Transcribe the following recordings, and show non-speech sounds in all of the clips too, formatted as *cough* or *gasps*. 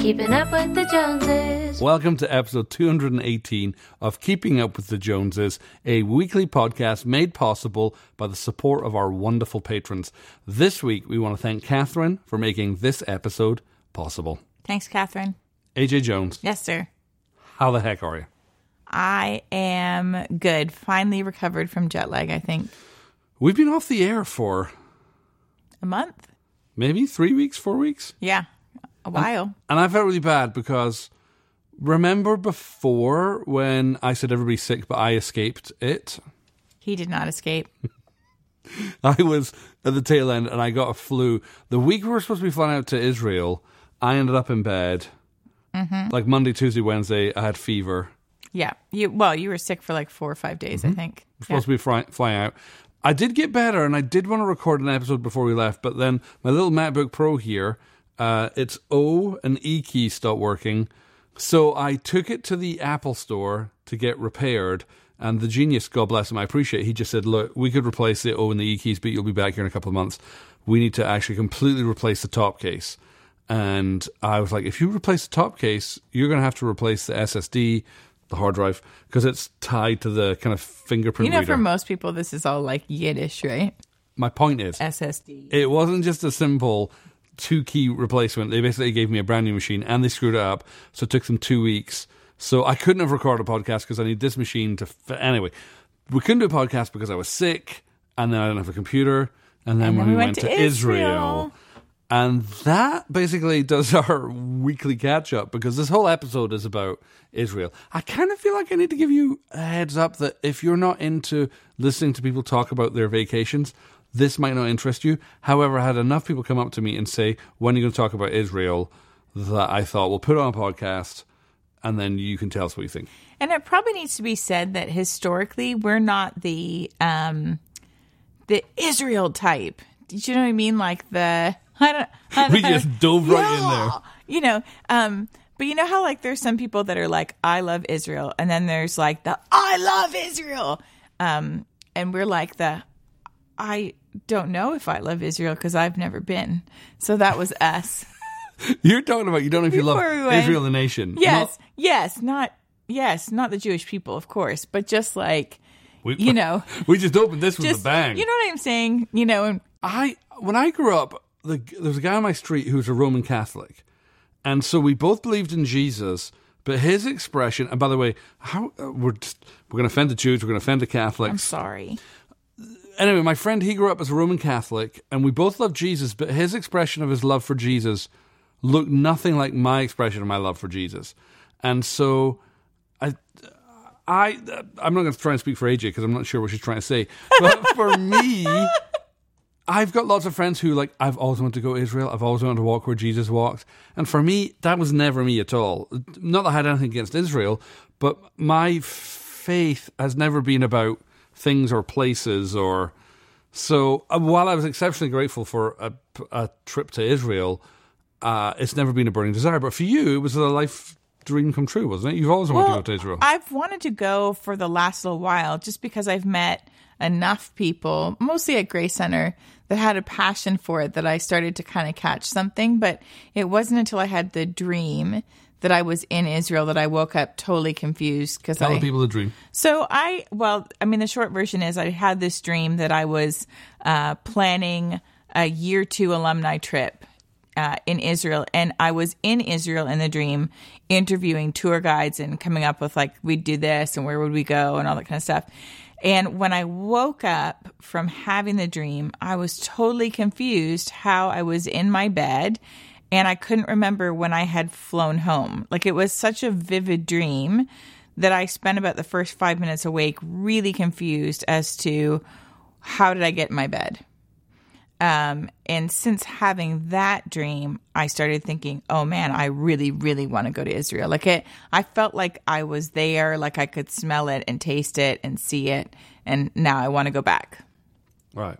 Keeping up with the Joneses. Welcome to episode 218 of Keeping Up with the Joneses, a weekly podcast made possible by the support of our wonderful patrons. This week, we want to thank Catherine for making this episode possible. Thanks, Catherine. AJ Jones, Yes, sir. how the heck are you? I am good. Finally recovered from jet lag, I think. We've been off the air for A month? maybe three weeks, four weeks. Yeah. A while. And I felt really bad because remember before when I said everybody's sick, but I escaped it? He did not escape. *laughs* I was at the tail end and I got a flu. The week we were supposed to be flying out to Israel, I ended up in bed. Mm-hmm. Like Monday, Tuesday, Wednesday, I had fever. Yeah. You well, you were sick for like four or five days, I mm-hmm. think. Yeah. supposed to be fly- flying out. I did get better, and I did want to record an episode before we left, but then my little MacBook Pro here, uh, its O and E key stopped working, so I took it to the Apple Store to get repaired. And the genius, God bless him, I appreciate. He just said, "Look, we could replace the O and the E keys, but you'll be back here in a couple of months. We need to actually completely replace the top case." And I was like, "If you replace the top case, you're going to have to replace the SSD." The hard drive because it's tied to the kind of fingerprint You know, reader. for most people this is all like Yiddish, right? My point is, SSD. it wasn't just a simple two key replacement. They basically gave me a brand new machine and they screwed it up. So it took them two weeks. So I couldn't have recorded a podcast because I need this machine to. F- anyway, we couldn't do a podcast because I was sick and then I didn't have a computer. And then when we, went, to, Israel. And that basically does *laughs* our weekly catch up because this whole episode is about Israel. I kind of feel like I need to give you a heads up that if you're not into listening to people talk about their vacations, this might not interest you. However, I had enough people come up to me and say, When are you going to talk about Israel? that I thought, we'll put it on a podcast and then you can tell us what you think. And it probably needs to be said that historically we're not the um the Israel type. Do you know what I mean? Like the I don't, I don't *laughs* We just dove right in there. You know, um but you know how like there's some people that are like I love Israel and then there's like the I love Israel. Um and we're like the I don't know if I love Israel because I've never been. So that was us. *laughs* You're talking about you don't know if you love we Israel the nation. Yes, Not- yes, not yes, not the Jewish people, of course, but just like we, you know, *laughs* we just opened this with a bang. you know what I'm saying? You know, and I when I grew up, the, there was a guy on my street who was a Roman Catholic, and so we both believed in Jesus. But his expression, and by the way, how uh, we're just, we're going to offend the Jews, we're going to offend the Catholics. I'm sorry. Anyway, my friend he grew up as a Roman Catholic, and we both loved Jesus. But his expression of his love for Jesus looked nothing like my expression of my love for Jesus, and so I I I'm not going to try and speak for AJ because I'm not sure what she's trying to say. But *laughs* for me, I've got lots of friends who like I've always wanted to go to Israel. I've always wanted to walk where Jesus walked, and for me, that was never me at all. Not that I had anything against Israel, but my faith has never been about things or places or. So uh, while I was exceptionally grateful for a, a trip to Israel, uh, it's never been a burning desire. But for you, it was a life dream come true, wasn't it? You've always wanted to go to Israel. I've wanted to go for the last little while just because I've met enough people, mostly at Gray Center, that had a passion for it that I started to kind of catch something. But it wasn't until I had the dream that I was in Israel that I woke up totally confused because Tell I the people the dream. So I, well, I mean, the short version is I had this dream that I was uh, planning a year two alumni trip uh, in Israel, and I was in Israel in the dream, interviewing tour guides and coming up with like we'd do this and where would we go and all that kind of stuff. And when I woke up from having the dream, I was totally confused how I was in my bed and I couldn't remember when I had flown home. Like it was such a vivid dream that I spent about the first five minutes awake really confused as to how did I get in my bed. Um, and since having that dream, I started thinking, oh man, I really, really want to go to Israel. Like it, I felt like I was there, like I could smell it and taste it and see it. And now I want to go back. Right.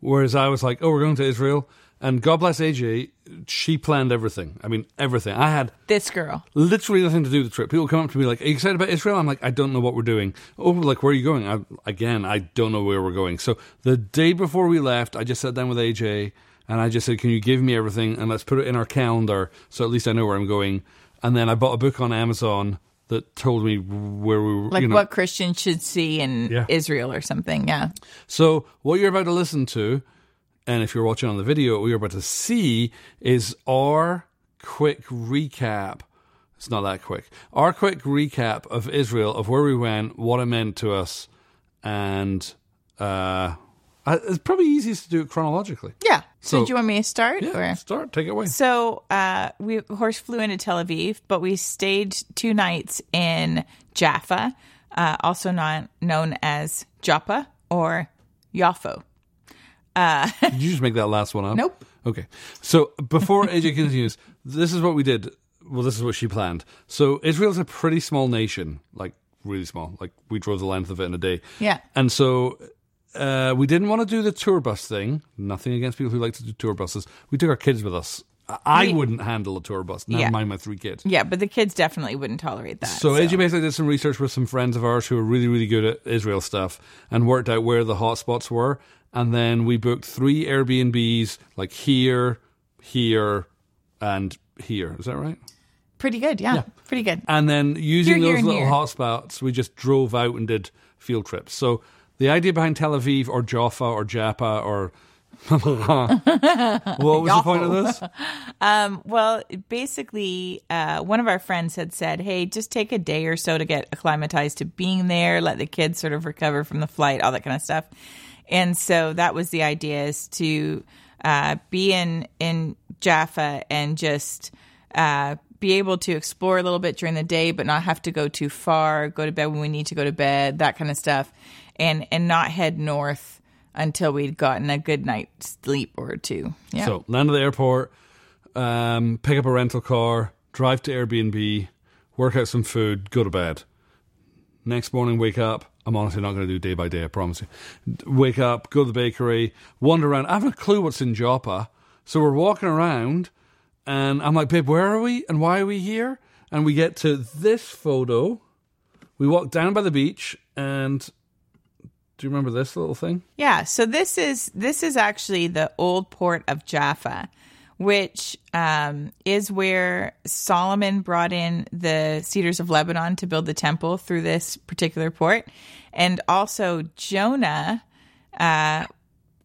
Whereas I was like, oh, we're going to Israel. And God bless AJ, she planned everything. I mean, everything. I had This girl. literally nothing to do with the trip. People come up to me like, "Are you excited about Israel?" I'm like, "I don't know what we're doing." Oh, like, where are you going? I, again, I don't know where we're going. So the day before we left, I just sat down with AJ And I just said, "Can you give me everything and let's put it in our calendar so at least I know where I'm going." And then I bought a book on Amazon that told me where we were. Like you know, what Christians should see in Yeah. Israel or something. Yeah. So what you're about to listen to, and if you're watching on the video, what you're about to see is our quick recap. It's not that quick. Our quick recap of Israel, of where we went, what it meant to us, and uh, it's probably easiest to do it chronologically. Yeah. So, So- do you want me to start? Yeah, Or? start. Take it away. So uh, we of course flew into Tel Aviv, but we stayed two nights in Jaffa, uh, also not known as Joppa or Yaffo. *laughs* Did you just make that last one up? Nope. Okay. So before AJ continues, this is what we did. Well, this is what she planned. So Israel's a pretty small nation, like really small. Like we drove the length of it in a day. Yeah. And so uh, we didn't want to do the tour bus thing. Nothing against people who like to do tour buses. We took our kids with us. I We- wouldn't handle a tour bus. Never Yeah. mind my three kids. Yeah, but the kids definitely wouldn't tolerate that. So, AJ basically did some research with some friends of ours who are really, really good at Israel stuff and worked out where the hotspots were. And then we booked three Airbnbs, like here, here, and here. Is that right? pretty good. Yeah, pretty good. And then using Here, here, those and little hotspots, we just drove out and did field trips. So the idea behind Tel Aviv or Jaffa or Japa or *laughs* what was the point of this? *laughs* Well, basically, uh, one of our friends had said, "Hey, just take a day or so to get acclimatized to being there. Let the kids sort of recover from the flight, all that kind of stuff." And so that was the idea: is to uh, be in in Jaffa and just uh, be able to explore a little bit during the day, but not have to go too far. Go to bed when we need to go to bed, that kind of stuff, and and not head north until we'd gotten a good night's sleep or two. Yeah. So land at the airport, um, pick up a rental car, drive to Airbnb, work out some food, go to bed. Next morning, wake up. I'm honestly not going to do day by day. I promise you. Wake up, go to the bakery, wander around. I haven't a clue what's in Joppa, so we're walking around, and I'm like, "Babe, where are we? And why are we here?" And we get to this photo. We walk down by the beach, and do you remember this little thing? Yeah, so this is this is actually the old port of Jaffa, which um, is where Solomon brought in the cedars of Lebanon to build the temple through this particular port, and also Jonah uh,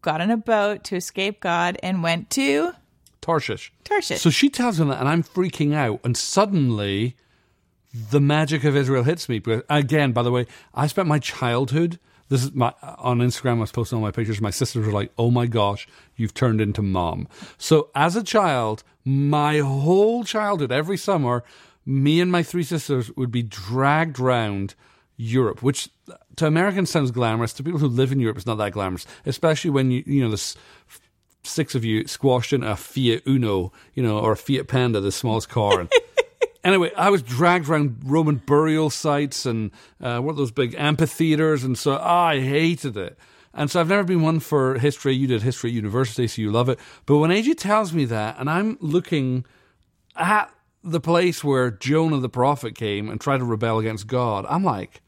got on a boat to escape God and went to Tarshish. Tarshish. So she tells him that, and I'm freaking out. And suddenly, the magic of Israel hits me. Again, by the way, I spent my childhood. This is my on Instagram. I was posting all my pictures. My sisters were like, "Oh my gosh, you've turned into mom." So as a child, my whole childhood, every summer, me and my three sisters would be dragged round Europe, which to Americans sounds glamorous. To people who live in Europe, it's not that glamorous, especially when you you know this six of you squashed in a Fiat Uno, you know, or a Fiat Panda, the smallest car. *laughs* Anyway, I was dragged around Roman burial sites and uh, what those big amphitheaters, and so I hated it. And so I've never been one for history. You did history at university, so you love it. But when AJ tells me that, and I'm looking at the place where Jonah the prophet came and tried to rebel against God, I'm like,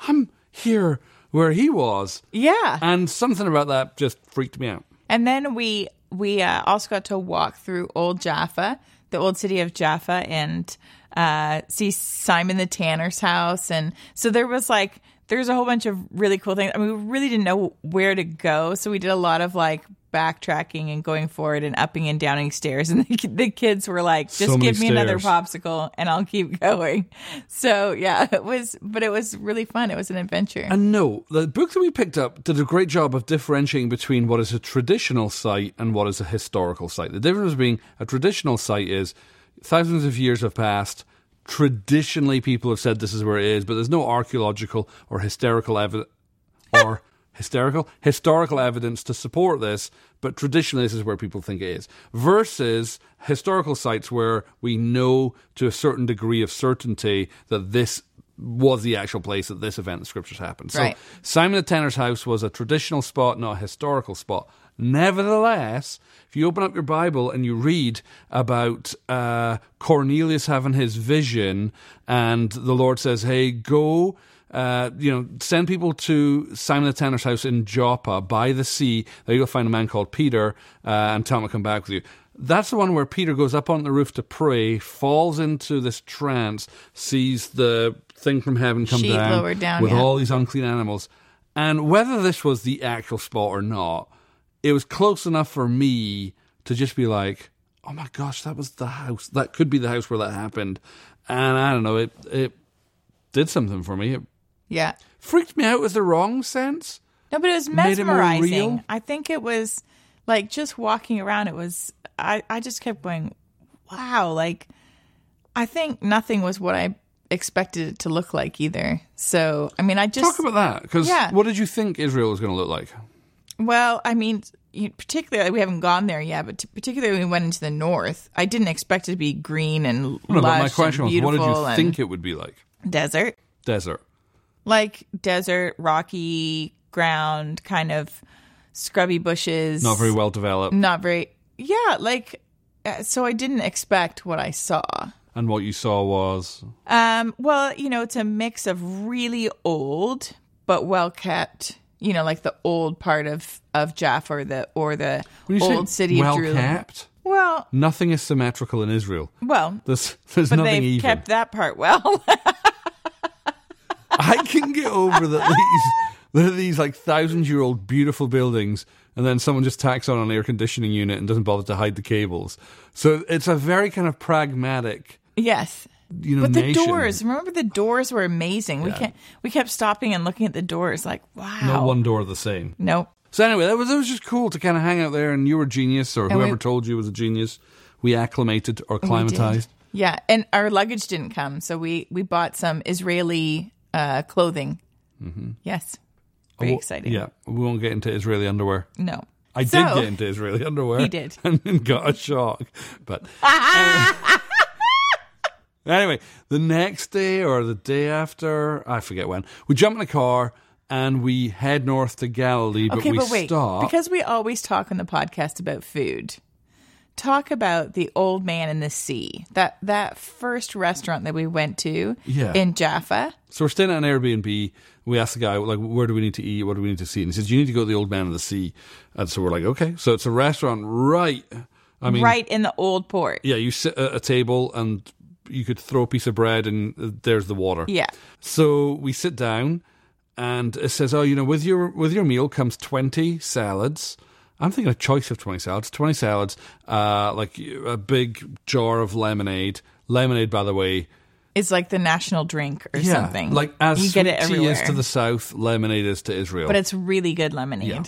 I'm here where he was. yeah, And something about that just freaked me out. And then we we uh, also got to walk through Old Jaffa, the old city of Jaffa, and uh, see Simon the Tanner's house. And so there was like there's a whole bunch of really cool things. I mean, we really didn't know where to go, so we did a lot of like backtracking and going forward and upping and downing stairs. *laughs* And the, the kids were like, "Just So give me another popsicle, and I'll keep *laughs* going." So yeah, it was, but it was really fun. It was an adventure. And no, the book that we picked up did a great job of differentiating between what is a traditional site and what is a historical site. The difference being a traditional site is thousands of years have passed. Traditionally, people have said this is where it is, but there's no archaeological or hysterical evidence or hysterical historical evidence to support this. But traditionally, this is where people think it is. Versus historical sites where we know to a certain degree of certainty that this was the actual place that this event in the scriptures happened. So Right. Simon the Tanner's house was a traditional spot, not a historical spot. Nevertheless, if you open up your Bible and you read about uh, Cornelius having his vision, and the Lord says, "Hey, go." uh, you know, send people to Simon the Tanner's house in Joppa by the sea. There you'll find a man called Peter uh, and tell him to come back with you. That's the one where Peter goes up on the roof to pray, falls into this trance, sees the thing from heaven come Sheet down, down, with yeah. all these unclean animals. And whether this was the actual spot or not, it was close enough for me to just be like, "Oh my gosh, that was the house. That could be the house where that happened." And I don't know, it it did something for me. It Yeah. freaked me out with the wrong sense. No, but it was Made it mesmerizing. I think it was like just walking around. It was. I I just kept going, wow. Like I think nothing was what I expected it to look like either. So I mean, I just Talk about that because Yeah. what did you think Israel was going to look like? Well, I mean, particularly we haven't gone there yet, but t- particularly when we went into the north, I didn't expect it to be green and No, lush but my question and was, what did you think it would be like? desert, Desert. like desert, rocky ground, kind of scrubby bushes, Not very well developed. not very, yeah, like. uh, So I didn't expect what I saw. And what you saw was Um, well, you know, it's a mix of really old but well kept. You know, like the old part of of Jaffa or the or the old city well of Jerusalem. kept. Well, Nothing is symmetrical in Israel. well, There's there's but nothing they've even. kept that part well. *laughs* I can get over that these *laughs* there are these like thousand year old beautiful buildings and then someone just tacks on an air conditioning unit and doesn't bother to hide the cables. So it's a very kind of pragmatic yes. You know But the nation. doors, remember the doors were amazing. We Yeah. kept we kept stopping and looking at the doors like, wow. Not one door the same. Nope. So anyway, that was it was just cool to kind of hang out there, and you were a genius, or And whoever we- told you was a genius. We acclimated or We climatized. Yeah, and our luggage didn't come, so we we bought some Israeli uh, clothing. Mm-hmm. Yes. Very Oh, exciting. Yeah, we won't get into Israeli underwear. No. I So- did get into Israeli *laughs* underwear. He did. and got a shock. But *laughs* anyway, the next day or the day after, I forget when, we jump in a car and we head north to Galilee. But Okay, we but wait, stop. because we always talk on the podcast about food. Talk about the old man in the sea. That that first restaurant that we went to Yeah. in Jaffa. So we're staying at an Airbnb. We asked the guy, like, where do we need to eat? What do we need to see? And he says, you need to go to the Old Man of the Sea. And so we're like, okay. So it's a restaurant right. I mean, right in the old port. yeah, you sit at a table and you could throw a piece of bread and uh, there's the water. Yeah. So we sit down and it says, oh, you know, with your with your meal comes 20 salads. I'm thinking a choice of 20 salads. 20 salads, uh, like a big jar of lemonade. Lemonade, by the way, It's like the national drink or yeah, something. like as you get it tea everywhere. is to the south, lemonade is to Israel. but it's really good lemonade. Yeah.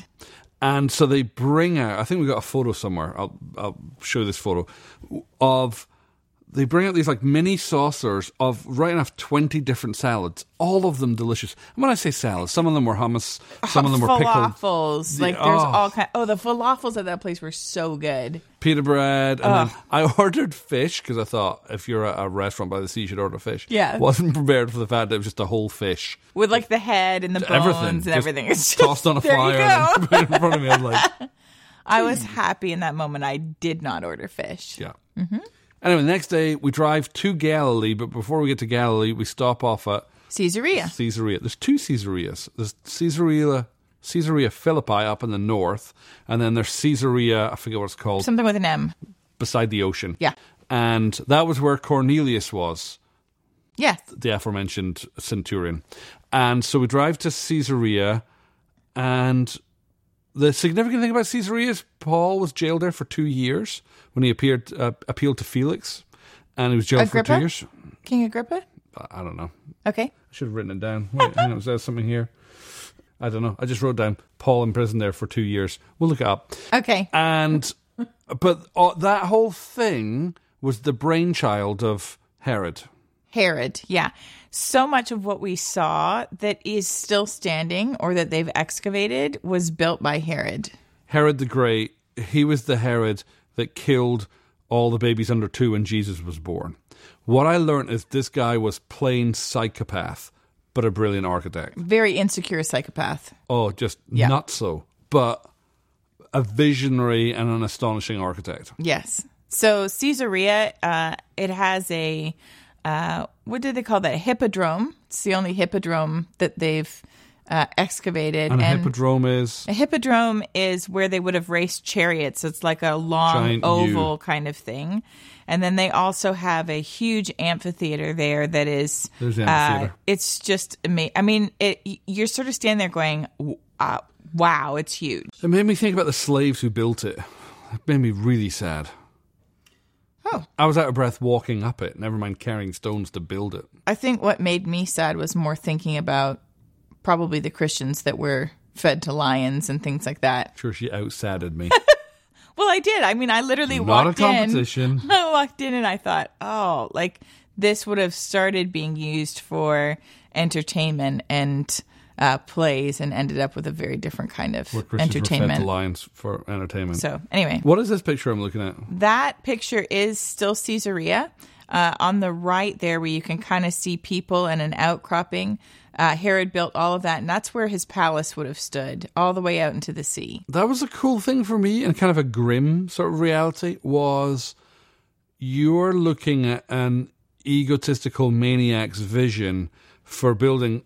And so they bring out. I think we got a photo somewhere. I'll I'll show this photo of. They bring out these like mini saucers of right enough twenty different salads, all of them delicious. And when I say salads, some of them were hummus, ah, some of them were pickled falafels. Like there's oh. all kind. Oh, the falafels at that place were so good. pita bread, and then I *laughs* ordered fish because I thought if you're at a restaurant by the sea, you should order fish. Yeah. wasn't prepared for the fact that it was just a whole fish. With like the head and the bones Everything, and everything. It's just, tossed on a *laughs* fire and in front of me. I was like, *laughs* I was hmm. happy in that moment. I did not order fish. Yeah. Mm-hmm. Anyway, the next day we drive to Galilee, but before we get to Galilee, we stop off at Caesarea. Caesarea. There's two Caesareas. There's Caesarea, Caesarea Philippi up in the north, and then there's Caesarea, I forget what it's called, Something with an M. beside the ocean. Yeah. And that was where Cornelius was, Yes. the aforementioned centurion. And so we drive to Caesarea, and the significant thing about Caesarea is Paul was jailed there for two years when he appeared uh, appealed to Felix, and he was jailed for two years. King Agrippa? I- don't know. Okay. I should have written it down. Wait, hang on, something here? I don't know. I just wrote down Paul in prison there for two years. We'll look it up. Okay. And but uh, that whole thing was the brainchild of Herod. Herod. Yeah. So much of what we saw that is still standing or that they've excavated was built by Herod. Herod the Great. He was the Herod that killed all the babies under two when Jesus was born. What I learned is this guy was plain psychopath, but a brilliant architect. Very insecure psychopath. Oh, just Yeah. not so, but a visionary and an astonishing architect. Yes. So Caesarea, uh, it has a uh, what do they call that? Hippodrome. It's the only hippodrome that they've uh, excavated. And a hippodrome is A hippodrome is where they would have raced chariots. It's like a long Giant U. oval kind of thing. And then they also have a huge amphitheater there that is. There's the uh, it's just amazing. I mean, it, you're sort of standing there going, uh, "Wow, it's huge." It made me think about the slaves who built it. It made me really sad. Oh. I was out of breath walking up it, never mind carrying stones to build it. I think what made me sad was more thinking about probably the Christians that were fed to lions and things like that. Sure, she outsadded me. *laughs* Well, I did. I mean, I literally Not walked a competition. in. *laughs* I walked in and I thought, oh, like this would have started being used for entertainment and uh, plays and ended up with a very different kind of Where Christians were fed to entertainment. lions for entertainment. So, anyway, what is this picture I'm looking at? that picture is still Caesarea. Uh, on the right there, where you can kind of see people and an outcropping. Uh, Herod built all of that, and that's where his palace would have stood, all the way out into the sea. That was a cool thing for me and kind of a grim sort of reality was you're looking at an egotistical maniac's vision for building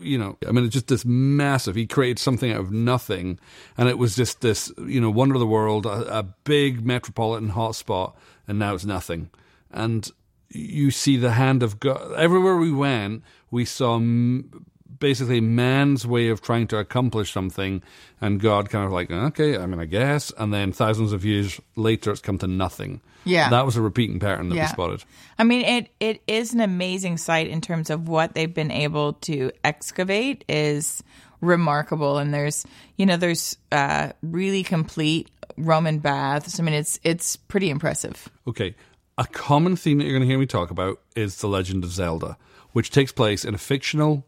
you know i mean it's just this massive he created something out of nothing. And it was just this you know wonder of the world a, a big metropolitan hotspot and now it's nothing. And you see the hand of god everywhere we went we saw m- basically man's way of trying to accomplish something and god kind of like okay i mean i guess and then thousands of years later it's come to nothing Yeah. that was a repeating pattern that we spotted I mean, it it is an amazing site in terms of what they've been able to excavate is remarkable, and there's you know there's uh, really complete Roman baths. I mean, it's it's pretty impressive. Okay, a common theme that you're going to hear me talk about is The Legend of Zelda, which takes place in a fictional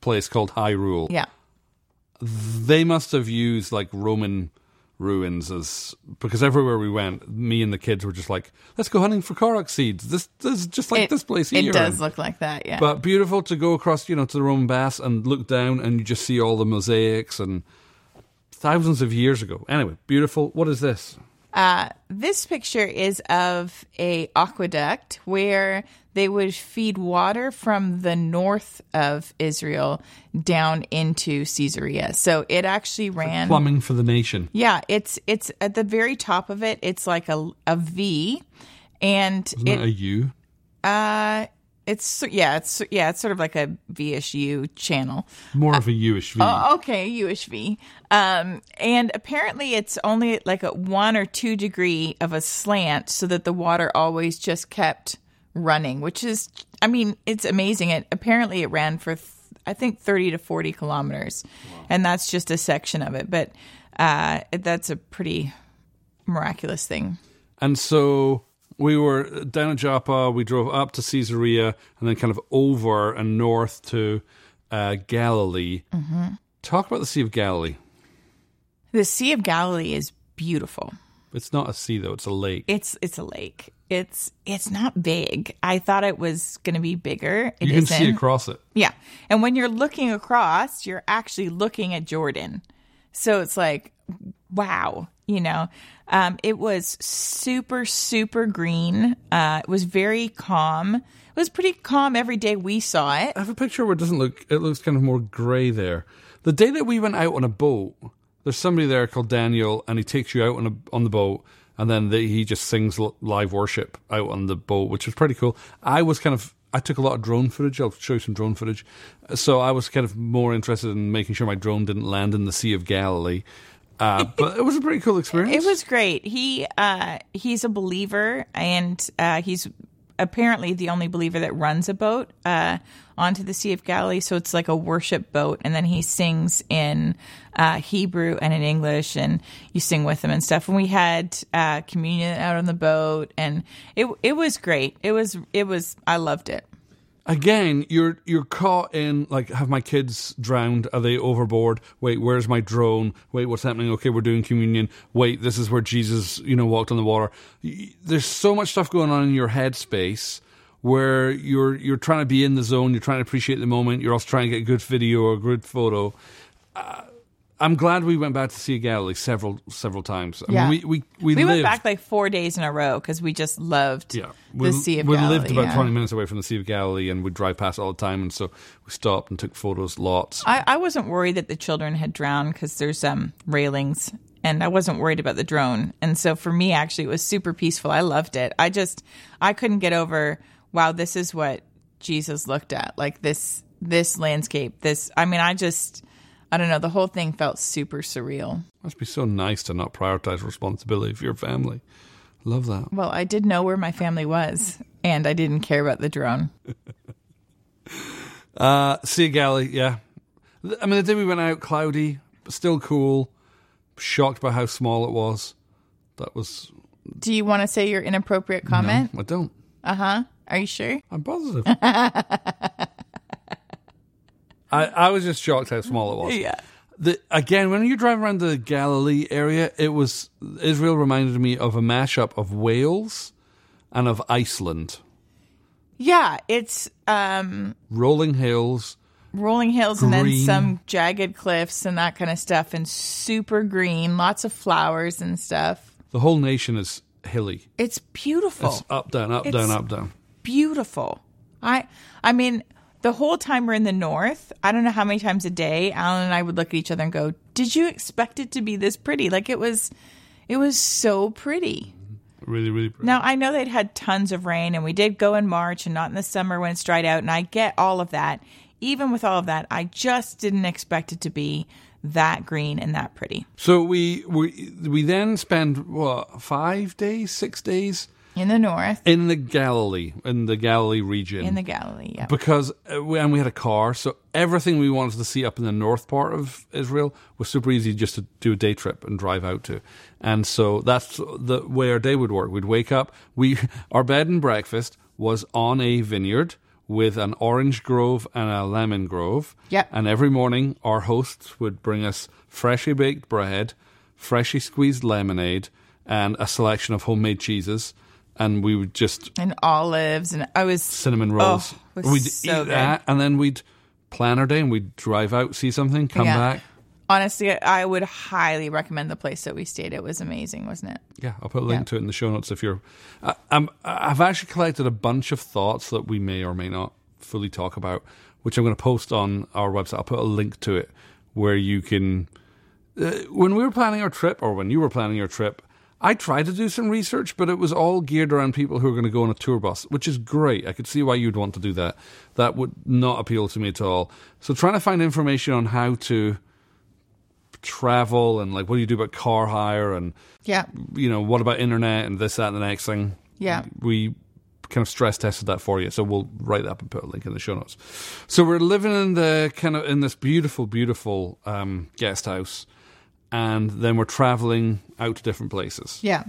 place called Hyrule. Yeah, They must have used like Roman ruins as because everywhere we went, me and the kids were just like, "Let's go hunting for Korok seeds." This, this is just like it, this place here. It does look like that. Yeah, but beautiful to go across, you know, to the Roman baths and look down, and you just see all the mosaics and thousands of years ago. Anyway, beautiful. What is this? Uh, this picture is of a aqueduct where they would feed water from the north of Israel down into Caesarea. So it actually ran. Plumbing for the nation. Yeah, it's it's at the very top of it. It's like a a V, and Isn't it a U? uh it's yeah it's yeah it's sort of like a VSU channel. More of a U-ish V. Oh, okay, UHV. Um, and apparently it's only like a one or two degree of a slant, so that the water always just kept running, which is, I mean, it's amazing. It apparently it ran for, th- I think, thirty to forty kilometers, and that's just a section of it. But uh, that's a pretty miraculous thing. And so we were down at Joppa, we drove up to Caesarea, and then kind of over and north to uh, Galilee. Mm-hmm. Talk about the Sea of Galilee. The Sea of Galilee is beautiful. It's not a sea, though, it's a lake. It's it's a lake. It's it's not big. I thought it was going to be bigger. It you can isn't. see across it. Yeah. And when you're looking across, you're actually looking at Jordan. So it's like, wow, you know. Um, it was super, super green. Uh, it was very calm. It was pretty calm every day we saw it. I have a picture where it doesn't look, it looks kind of more grey there. The day that we went out on a boat, there's somebody there called Daniel, and he takes you out on, a, on the boat, and then the, he just sings live worship out on the boat, which was pretty cool. I was kind of, I took a lot of drone footage. I'll show you some drone footage. So I was kind of more interested in making sure my drone didn't land in the Sea of Galilee. Uh, *laughs* but it was a pretty cool experience. It was great. He uh, he's a believer, and uh, he's apparently the only believer that runs a boat uh, onto the Sea of Galilee. So it's like a worship boat, and then he sings in uh, Hebrew and in English, and you sing with him and stuff. And we had uh, communion out on the boat, and it it was great. It was it was I loved it. Again you're you're caught in like have my kids drowned? Are they overboard? Wait where's my drone? Wait what's happening? Okay we're doing communion. Wait this is where jesus you know walked on the water. There's so much stuff going on in your headspace where you're you're trying to be in the zone you're trying to appreciate the moment you're also trying to get a good video or a good photo. Uh, I'm glad we went back to Sea of Galilee several several times. I Yeah. mean, we we we, We lived, went back like four days in a row because we just loved Yeah, the we, Sea of we Galilee. We lived about yeah. 20 minutes away from the Sea of Galilee, and we'd drive past all the time. And so we stopped and took photos, lots. I, I wasn't worried that the children had drowned because there's um railings, and I wasn't worried about the drone. And so for me, actually, it was super peaceful. I loved it. I just I couldn't get over. Wow, this is what Jesus looked at. Like this this landscape. This. I mean, I just. I don't know. The whole thing felt super surreal. Must be so nice to not prioritize responsibility for your family. Love that. Well, I did know where my family was, and I didn't care about the drone. *laughs* Uh, sea of Galilee, yeah. I mean, the day we went out, cloudy, but still cool. Shocked by how small it was. That was. Do you want to say your inappropriate comment? I don't. Uh huh. Are you sure? I'm positive. *laughs* I, I was just shocked how small it was. Yeah. The, again, when you drive around the Galilee area, it was Israel reminded me of a mashup of Wales and of Iceland. Yeah, it's um Rolling hills, rolling hills and then some jagged cliffs and that kind of stuff and super green, lots of flowers and stuff. the whole nation is hilly. It's beautiful. It's up, down, up, It's- down, up, down. beautiful. I I mean, the whole time we're in the north, I don't know how many times a day Alan and I would look at each other and go, "Did you expect it to be this pretty?" Like it was it was so pretty. Really, really pretty. Now I know they'd had tons of rain, and we did go in March and not in the summer when it's dried out, and I get all of that. Even with all of that, I just didn't expect it to be that green and that pretty So we we we then spend what five days, six days in the north, in the Galilee, in the Galilee region, in the Galilee. Yeah, because uh, we, and we had a car, so everything we wanted to see up in the north part of Israel was super easy just to do a day trip and drive out to, and so that's the way our day would work. We'd wake up, we *laughs* our bed and breakfast was on a vineyard with an orange grove and a lemon grove. Yep. And every morning, our hosts would bring us freshly baked bread, freshly squeezed lemonade, and a selection of homemade cheeses. And we would just and olives, and I was cinnamon rolls. Oh, it was we'd so eat good. that, and then we'd plan our day, and we'd drive out, see something, come Yeah. back. Honestly, I would highly recommend the place that we stayed. It was amazing, wasn't it? Yeah, I'll put a link Yeah. to it in the show notes if you're. I, I'm, I've actually collected a bunch of thoughts that we may or may not fully talk about, which I'm going to post on our website. I'll put a link to it where you can. Uh, when we were planning our trip, or when you were planning your trip, I tried to do some research, but it was all geared around people who are going to go on a tour bus, which is great. I could see why you'd want to do that. That would not appeal to me at all. So trying to find information on how to travel and like what do you do about car hire and Yeah, you know, what about internet and this, that, and the next thing? Yeah. We kind of stress tested that for you. So we'll write that up and put a link in the show notes. So we're living in the kind of in this beautiful, beautiful um, guest house. And then we're traveling out to different places. yeah,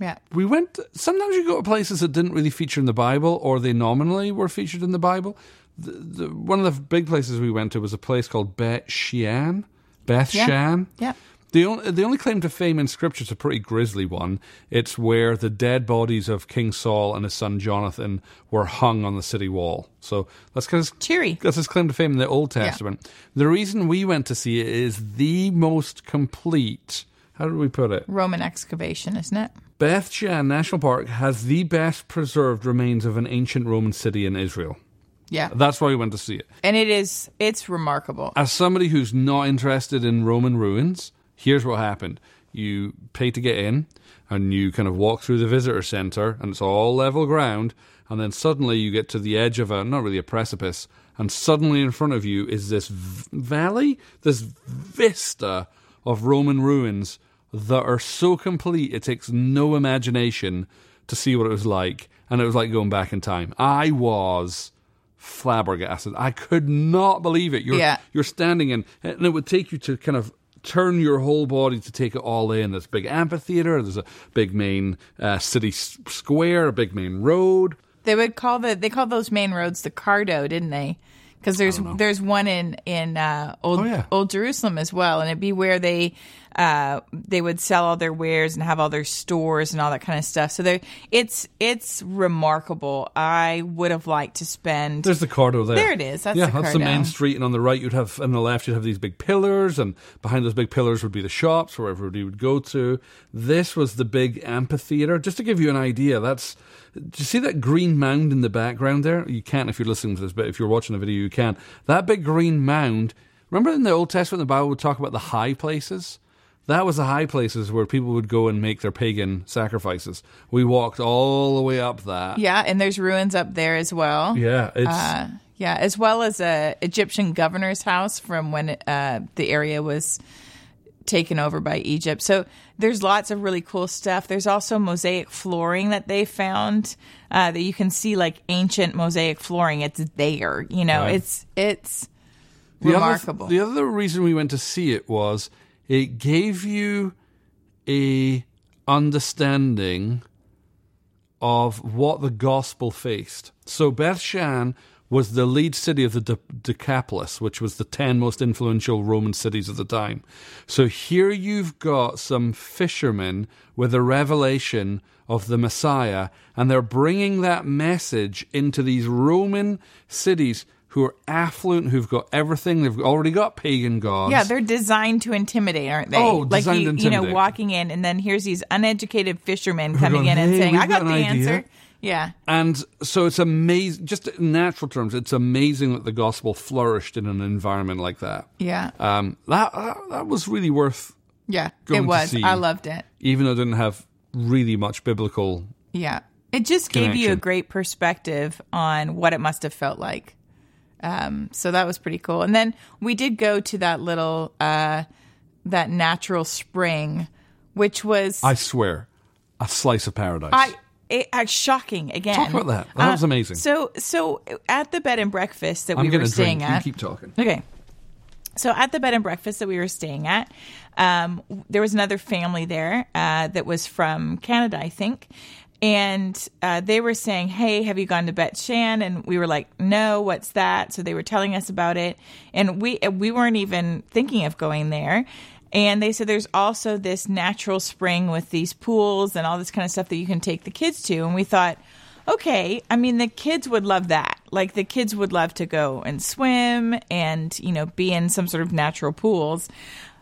yeah. We went, sometimes you go to places that didn't really feature in the Bible or they nominally were featured in the Bible. The, the, one of the big places we went to was a place called Beth Shean. Beth Yeah. Shan. Yeah. The only, the only claim to fame in Scripture is a pretty grisly one. It's where the dead bodies of King Saul and his son Jonathan were hung on the city wall. So that's kind of Cheery. That's his claim to fame in the Old Testament. The reason we went to see it is the most complete. How do we put it? Roman excavation, isn't it? Beth Shan National Park has the best preserved remains of an ancient Roman city in Israel. Yeah, That's why we went to see it. and it is. It's remarkable. As somebody who's not interested in Roman ruins, here's what happened. You pay to get in, and you kind of walk through the visitor center, and it's all level ground, and then suddenly you get to the edge of a, not really a precipice, and suddenly in front of you is this v- valley, this vista of Roman ruins that are so complete it takes no imagination to see what it was like. And it was like going back in time. I was flabbergasted. I could not believe it. You're Yeah. you're standing in, and it would take you to kind of turn your whole body to take it all in. There's a big amphitheater. There's a big main uh, city s- square, a big main road. They would call the they call those main roads the Cardo, didn't they? Because there's there's one in in uh, old Oh, yeah. old Jerusalem as well, and it'd be where they uh, they would sell all their wares and have all their stores and all that kind of stuff. So it's it's remarkable. I would have liked to spend. There's the Cardo there. There it is. That's yeah, the that's the main street, and on the right you'd have, on the left you'd have these big pillars, and behind those big pillars would be the shops where everybody would go to. This was the big amphitheater. Just to give you an idea, that's. Do you see that green mound in the background there? You can't if you're listening to this, but if you're watching the video, you can. That big green mound. Remember in the Old Testament, the Bible would talk about the high places. That was the high places where people would go and make their pagan sacrifices. We walked all the way up that. Yeah, and there's ruins up there as well. Yeah, it's Uh, yeah, as well as a Egyptian governor's house from when uh, the area was taken over by Egypt. So there's lots of really cool stuff. There's also mosaic flooring that they found uh, that you can see like ancient mosaic flooring. It's there, you know. Right. It's it's The other- remarkable. the other reason we went to see it was it gave you a understanding of what the gospel faced. So Beth Shan was the lead city of the De- Decapolis, which was the 10 most influential Roman cities of the time. So here you've got some fishermen with a revelation of the Messiah, and they're bringing that message into these Roman cities who are affluent, who've got everything. They've already got pagan gods. yeah, they're designed to intimidate, aren't they? Oh, like designed you, to you know, walking in, and then here's these uneducated fishermen coming going, in and "Hey, saying, "I got, got the an idea." answer." Yeah, And so it's amazing, just in natural terms, it's amazing that the gospel flourished in an environment like that. yeah, Um, that, that, that was really worth, yeah. It was. see. I loved it. even though it didn't have really much biblical. Yeah. It just gave you a great perspective on what it must have felt like. Um, so that was pretty cool. And then we did go to that little uh, that natural spring, which was I swear, a slice of paradise. I it, uh, shocking again. Talk about that. That was amazing. So so at the bed and breakfast that I'm we were drink. staying You at. keep talking. Okay. So at the bed and breakfast that we were staying at, um, there was another family there uh, that was from Canada, I think. And uh, they were saying, Hey, have you gone to Bet Shan? And we were like, No, what's that? So they were telling us about it. And we, we weren't even thinking of going there. And they said there's also this natural spring with these pools and all this kind of stuff that you can take the kids to. And we thought, okay, I mean, the kids would love that. Like, the kids would love to go and swim and, you know, be in some sort of natural pools.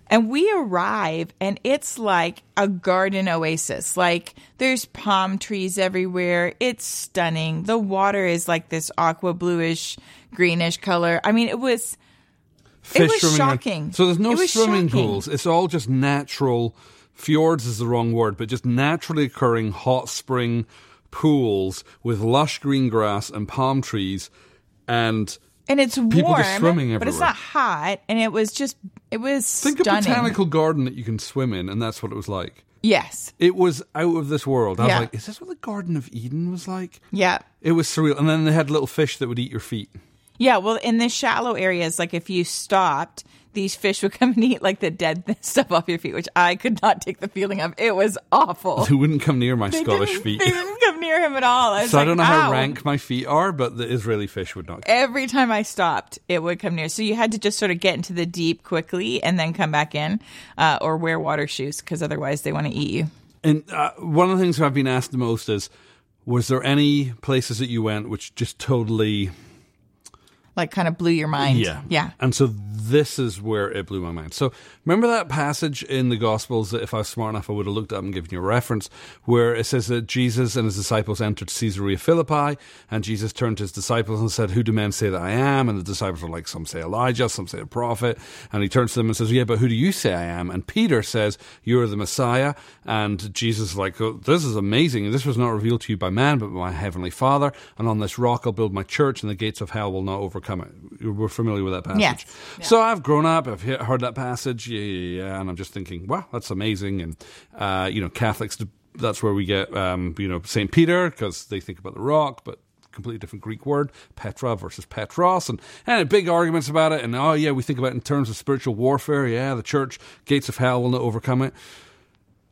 And we arrive, and it's like a garden oasis. Like, there's palm trees everywhere. It's stunning. The water is like this aqua bluish, greenish color. I mean, it was. It was around. shocking. So there's no swimming shocking. pools. It's all just natural. Fjords is the wrong word, but just naturally occurring hot spring pools with lush green grass and palm trees, and And it's warm, but it's not hot. And it was just, it was think stunning. a botanical garden that you can swim in, and that's what it was like. Yes. It was out of this world. I Yeah. was like, is this what the Garden of Eden was like? Yeah. It was surreal. And then they had little fish that would eat your feet. Yeah, well, in the shallow areas, like if you stopped, these fish would come and eat like the dead *laughs* stuff off your feet, which I could not take the feeling of. It was awful. They wouldn't come near my They Scottish feet. *laughs* They didn't come near him at all. I So I don't know how rank my feet are, but the Israeli fish would not. Every time I stopped, it would come near. So you had to just sort of get into the deep quickly and then come back in, uh, or wear water shoes because otherwise they want to eat you. And uh, one of the things I've been asked the most is, was there any places that you went which just totally Like kind of blew your mind. Yeah. Yeah. And so this is where it blew my mind. So remember that passage in the Gospels that if I was smart enough, I would have looked up and given you a reference where it says that Jesus and his disciples entered Caesarea Philippi and Jesus turned to his disciples and said, who do men say that I am? And the disciples were like, some say Elijah, some say a prophet. And he turns to them and says, yeah, but who do you say I am? And Peter says, you're the Messiah. And Jesus is like, oh, this is amazing. This was not revealed to you by man, but by my heavenly Father. And on this rock I'll build my church and the gates of hell will not overcome it. We're familiar with that passage. Yes. So I've grown up, I've he- heard that passage, yeah, yeah, yeah, and I'm just thinking, wow, that's amazing. And, uh, you know, Catholics, that's where we get, um, you know, St. Peter, because they think about the rock, but completely different Greek word, Petra versus Petros, and, and big arguments about it. And, oh, yeah, we think about it in terms of spiritual warfare. Yeah, the church, gates of hell will not overcome it.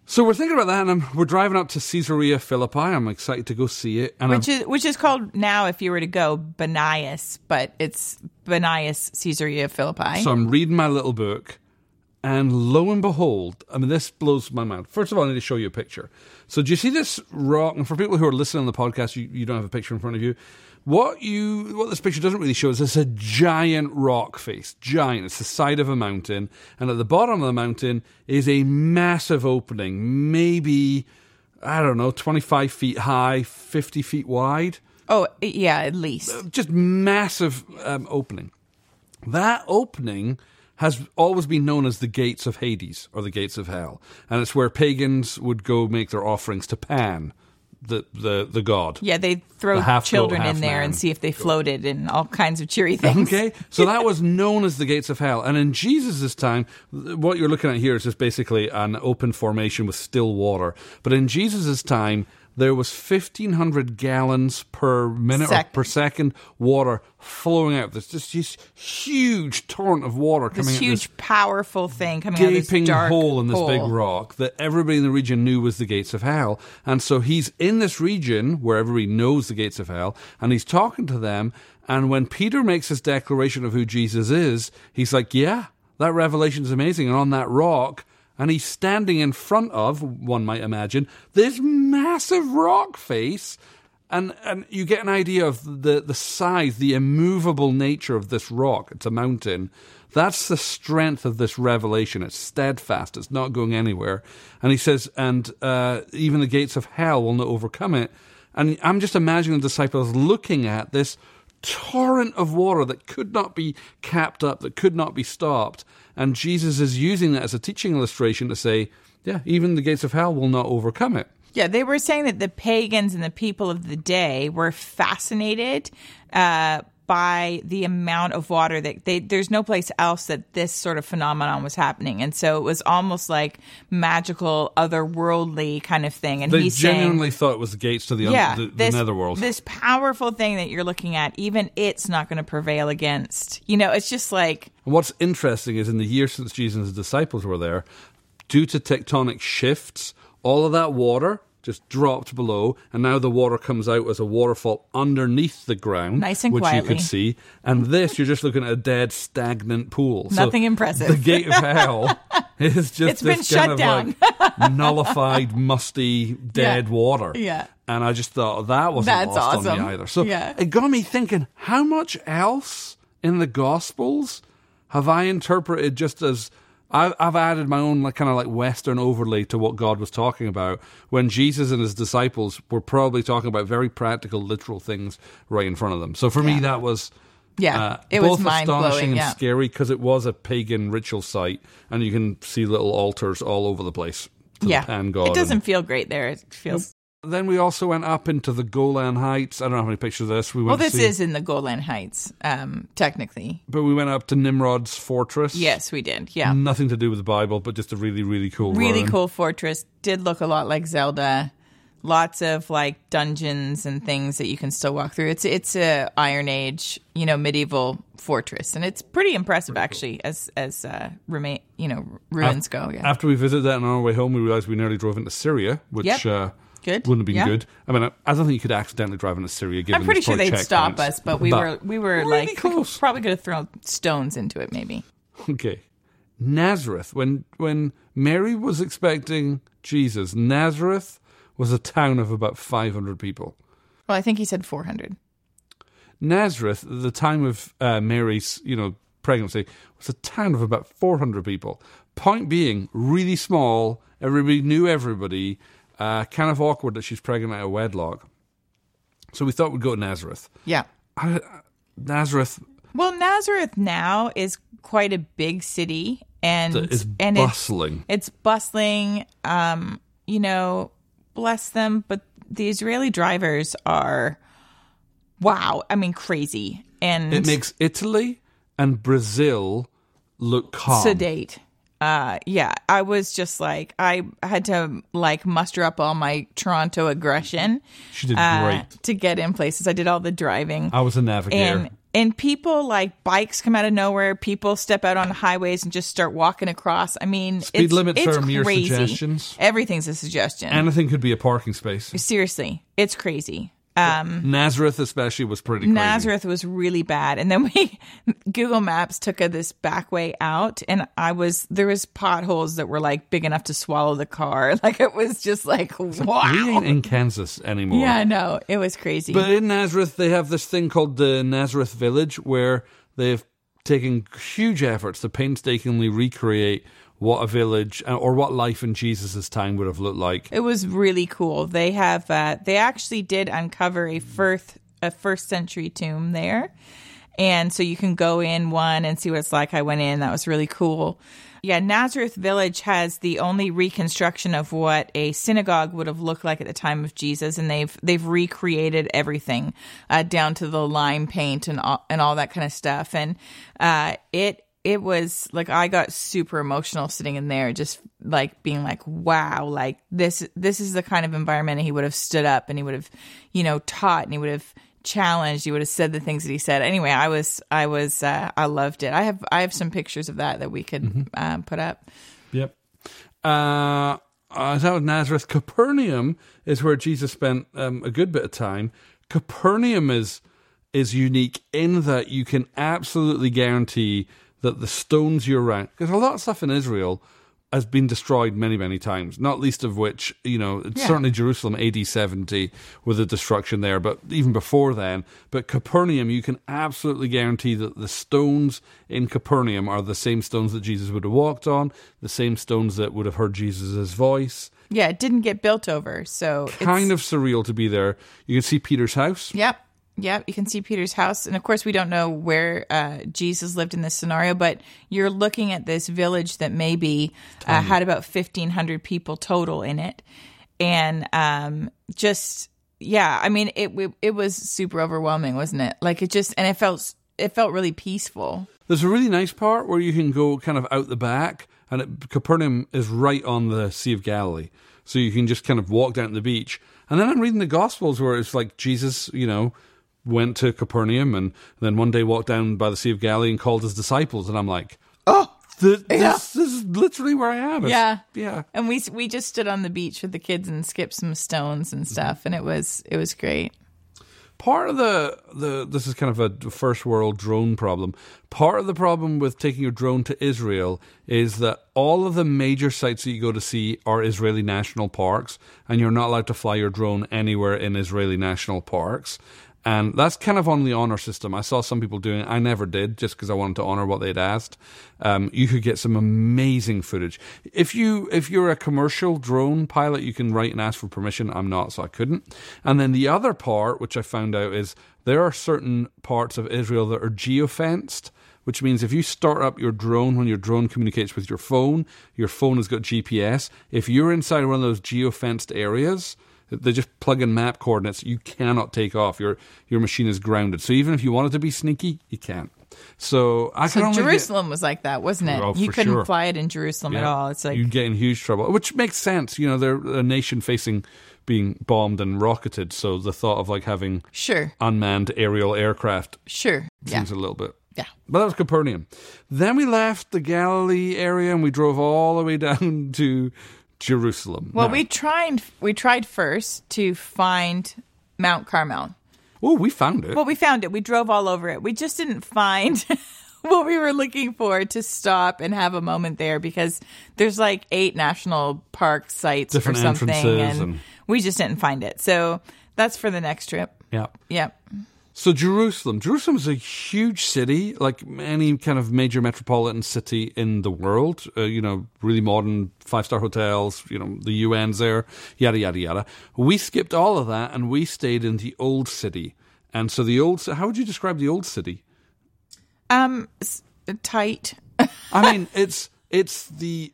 So we're thinking about that, and I'm, we're driving up to Caesarea Philippi. I'm excited to go see it. And Which I'm, is which is called now, if you were to go, Banias, but it's Banias Caesarea Philippi. So I'm reading my little book, And lo and behold, I mean, this blows my mind. First of all, I need to show you a picture. So, do you see this rock? And for people who are listening on the podcast, you, you don't have a picture in front of you. What you what this picture doesn't really show is it's a giant rock face, giant. It's the side of a mountain, and at the bottom of the mountain is a massive opening, maybe I don't know, twenty five feet high, fifty feet wide Oh, yeah, at least. just massive um, opening. That opening has always been known as the gates of Hades or the gates of hell, and it's where pagans would go make their offerings to Pan, the the the god. Yeah, they throw The children in there and see if they floated and all kinds of cheery things. Okay, so that was known as the gates of hell, and in Jesus' time, what you're looking at here is just basically an open formation with still water. But in Jesus' time, there was 1,500 gallons per minute Sec- or per second water flowing out. There's just this huge torrent of water This coming out. This huge, powerful thing coming out of gaping this dark hole in this big rock that everybody in the region knew was the gates of hell. And so he's in this region where everybody knows the gates of hell, and he's talking to them. And when Peter makes his declaration of who Jesus is, he's like, Yeah, that revelation is amazing. And on that rock, and he's standing in front of, one might imagine, this massive rock face. And and you get an idea of the, the size, the immovable nature of this rock. It's a mountain. That's the strength of this revelation. It's steadfast. It's not going anywhere. And he says, and uh, even the gates of hell will not overcome it. And I'm just imagining the disciples looking at this torrent of water that could not be capped up, that could not be stopped. And Jesus is using that as a teaching illustration to say, yeah, even the gates of hell will not overcome it. Yeah, they were saying that the pagans and the people of the day were fascinated uh, by the amount of water that they. There's no place else that this sort of phenomenon was happening, and so it was almost like magical, otherworldly kind of thing. And They he's saying, genuinely thought it was the gates to the, yeah, the, the this, netherworld. This powerful thing that you're looking at, even it's not going to prevail against. You know, it's just like what's interesting is in the years since Jesus and his disciples were there, due to tectonic shifts, all of that water just dropped below, and now the water comes out as a waterfall underneath the ground, Nice and which you could see. And this, you're just looking at a dead, stagnant pool. So Nothing impressive. The gate of hell *laughs* is just It's been this shut kind of like nullified, *laughs* musty, dead Yeah. water. Yeah. And I just thought that wasn't That's lost on awesome. me either. So Yeah. it got me thinking, how much else in the Gospels have I interpreted just as I've, I've added my own like kind of like Western overlay to what God was talking about when Jesus and his disciples were probably talking about very practical, literal things right in front of them. So for me, that was Yeah, uh, it was both astonishing and yeah. scary because it was a pagan ritual site, and you can see little altars all over the place. To yeah, the pan god. it doesn't and- feel great there. It feels then we also went up into the Golan Heights. I don't have any pictures of this. We went well. This see- is in the Golan Heights, um, technically. But we went up to Nimrod's fortress. Yes, we did. Yeah, Nothing to do with the Bible, but just a really, really cool really ruin. cool fortress. Did look a lot like Zelda. Lots of like dungeons and things that you can still walk through. It's it's a Iron Age, you know, medieval fortress, and it's pretty impressive actually, as as uh, remain you know ruins go. Yeah, After we visited that on our way home, we realized we nearly drove into Syria, which Yep. uh, Good. wouldn't have been Yeah. good. I mean, I, I don't think you could accidentally drive into Syria. Given I'm pretty sure they'd stop us, but we were we were really like close. probably could have thrown stones into it, maybe. *laughs* Okay, Nazareth. When when Mary was expecting Jesus, Nazareth was a town of about 500 people. Well, I think he said 400. Nazareth, at the time of uh, Mary's, you know, pregnancy, was a town of about 400 people. Point being, really small. Everybody knew everybody. Uh, kind of awkward that she's pregnant out of wedlock. So we thought we'd go to Nazareth. Yeah. I, Nazareth Well, Nazareth now is quite a big city, and it's and bustling. It's, it's bustling. Um, you know, bless them, but the Israeli drivers are, wow. I mean, crazy and it makes Italy and Brazil look calm. sedate. Uh, yeah, I was just like, I had to like muster up all my Toronto aggression She did uh, great. to get in places. I did all the driving. I was a navigator. and and people like bikes come out of nowhere. People step out on the highways and just start walking across. I mean, Speed it's, limits it's are mere crazy. suggestions. Everything's a suggestion. Anything could be a parking space. Seriously, it's crazy. Um, Nazareth, especially, was pretty crazy. Nazareth was really bad, and then we *laughs* Google Maps took a, this back way out, and I was there was potholes that were like big enough to swallow the car. *laughs* Like it was just like wow. We ain't in Kansas anymore. Yeah, no, it was crazy. But in Nazareth, they have this thing called the Nazareth Village where they've taken huge efforts to painstakingly recreate what a village uh, or what life in Jesus' time would have looked like. It was really cool. They have uh, they actually did uncover a first a first century tomb there. And so you can go in one and see what it's like. I went in, that was really cool. Yeah, Nazareth Village has the only reconstruction of what a synagogue would have looked like at the time of Jesus, and they've they've recreated everything uh, down to the lime paint and all, and all that kind of stuff. And uh, it it was like I got super emotional sitting in there, just like being like, wow, like this this is the kind of environment he would have stood up and he would have, you know, taught and he would have challenged. He would have said the things that he said. Anyway, I was I was uh, I loved it. I have I have some pictures of that that we could um, put up. Yep. Uh, uh, that was Nazareth. Capernaum is where Jesus spent um, a good bit of time. Capernaum is is unique in that you can absolutely guarantee that the stones you're around, because a lot of stuff in Israel has been destroyed many, many times, not least of which, you know, Yeah. certainly Jerusalem AD 70 with the destruction there, but even before then. But Capernaum, you can absolutely guarantee that the stones in Capernaum are the same stones that Jesus would have walked on, the same stones that would have heard Jesus' voice. Yeah, it didn't get built over, so Kind of surreal to be there. You can see Peter's house. Yep. Yep. You can see Peter's house. And of course, we don't know where uh, Jesus lived in this scenario, but you're looking at this village that maybe uh, had about 1,500 people total in it. And um, just, yeah, I mean, it, it, it was super overwhelming, wasn't it? Like it just, and it felt, it felt really peaceful. There's a really nice part where you can go kind of out the back, and it, Capernaum is right on the Sea of Galilee. So you can just kind of walk down to the beach. And then I'm reading the Gospels where it's like Jesus, you know, went to Capernaum and then one day walked down by the Sea of Galilee and called his disciples. And I'm like, Oh, this, Yeah. this, this is literally where I am. It's- Yeah. Yeah. and we we just stood on the beach with the kids and skipped some stones and mm-hmm. stuff, and it was it was great. part of the the this is kind of a first world drone problem. Part of the problem with taking your drone to Israel is that all of the major sites that you go to see are Israeli national parks, and you're not allowed to fly your drone anywhere in Israeli national parks. And that's kind of on the honor system. I saw some people doing it. I never did, just because I wanted to honor what they'd asked. Um, you could get some amazing footage. If you if you're a commercial drone pilot, you can write and ask for permission. I'm not, so I couldn't. And then the other part, which I found out, is there are certain parts of Israel that are geofenced. Which means if you start up your drone when your drone communicates with your phone, your phone has got GPS. If you're inside one of those geofenced areas, they just plug in map coordinates. You cannot take off. Your your machine is grounded. So even if you wanted to be sneaky, you can't. So I can So only get- Jerusalem was like that, wasn't it? Oh, you couldn't sure. fly it in Jerusalem at all. It's like you'd get in huge trouble, which makes sense. You know, they're a nation facing being bombed and rocketed. So the thought of like having sure, unmanned aerial aircraft sure, yeah, seems a little bit. yeah. But that was Capernaum. Then we left the Galilee area and we drove all the way *laughs* down to Jerusalem. Well, Now- we tried we tried first to find Mount Carmel. oh, we found it. Well, we found it. We drove all over it. We just didn't find *laughs* what we were looking for to stop and have a moment there because there's like eight national park sites Different or something, and, and- we just didn't find it. So that's for the next trip. yeah. Yep. So Jerusalem, Jerusalem is a huge city, like any kind of major metropolitan city in the world. Uh, you know, really modern five star hotels. You know, the UN's there, yada yada yada. We skipped all of that and we stayed in the old city. And so the old, how would you describe the old city? Um, tight. I *laughs* mean, it's it's the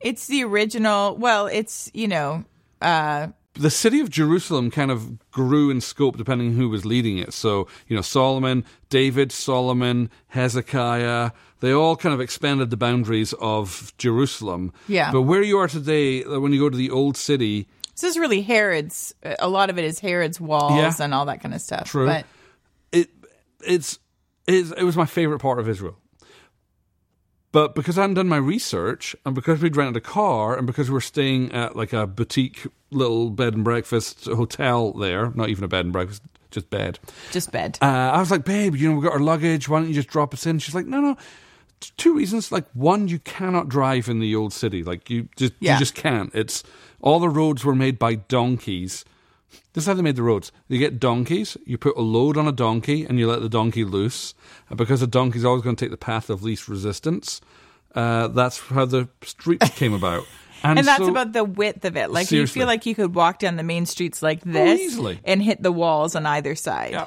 It's the original. Well, it's you know, uh, the city of Jerusalem kind of grew in scope depending who was leading it. So, you know, Solomon, David, Solomon, Hezekiah, they all kind of expanded the boundaries of Jerusalem. Yeah. But where you are today, uh, when you go to the old city, this is really Herod's. A lot of it is Herod's walls Yeah. and all that kind of stuff. True. But it it's, it's it was my favorite part of Israel. But because I hadn't done my research, and because we'd rented a car, and because we were staying at like a boutique little bed and breakfast hotel there, not even a bed and breakfast, just bed. Just bed. Uh, I was like, babe, you know, we got our luggage. Why don't you just drop us in? She's like, no, no. Two reasons. Like, one, you cannot drive in the old city. Like, you just Yeah. you just can't. It's all the roads were made by donkeys. This is how they made the roads. You get donkeys, you put a load on a donkey, and you let the donkey loose. And because a donkey's always going to take the path of least resistance, uh, that's how the streets *laughs* came about. And, and that's so- about the width of it. Like Seriously. you feel like you could walk down the main streets like this easily. and hit the walls on either side. Yeah.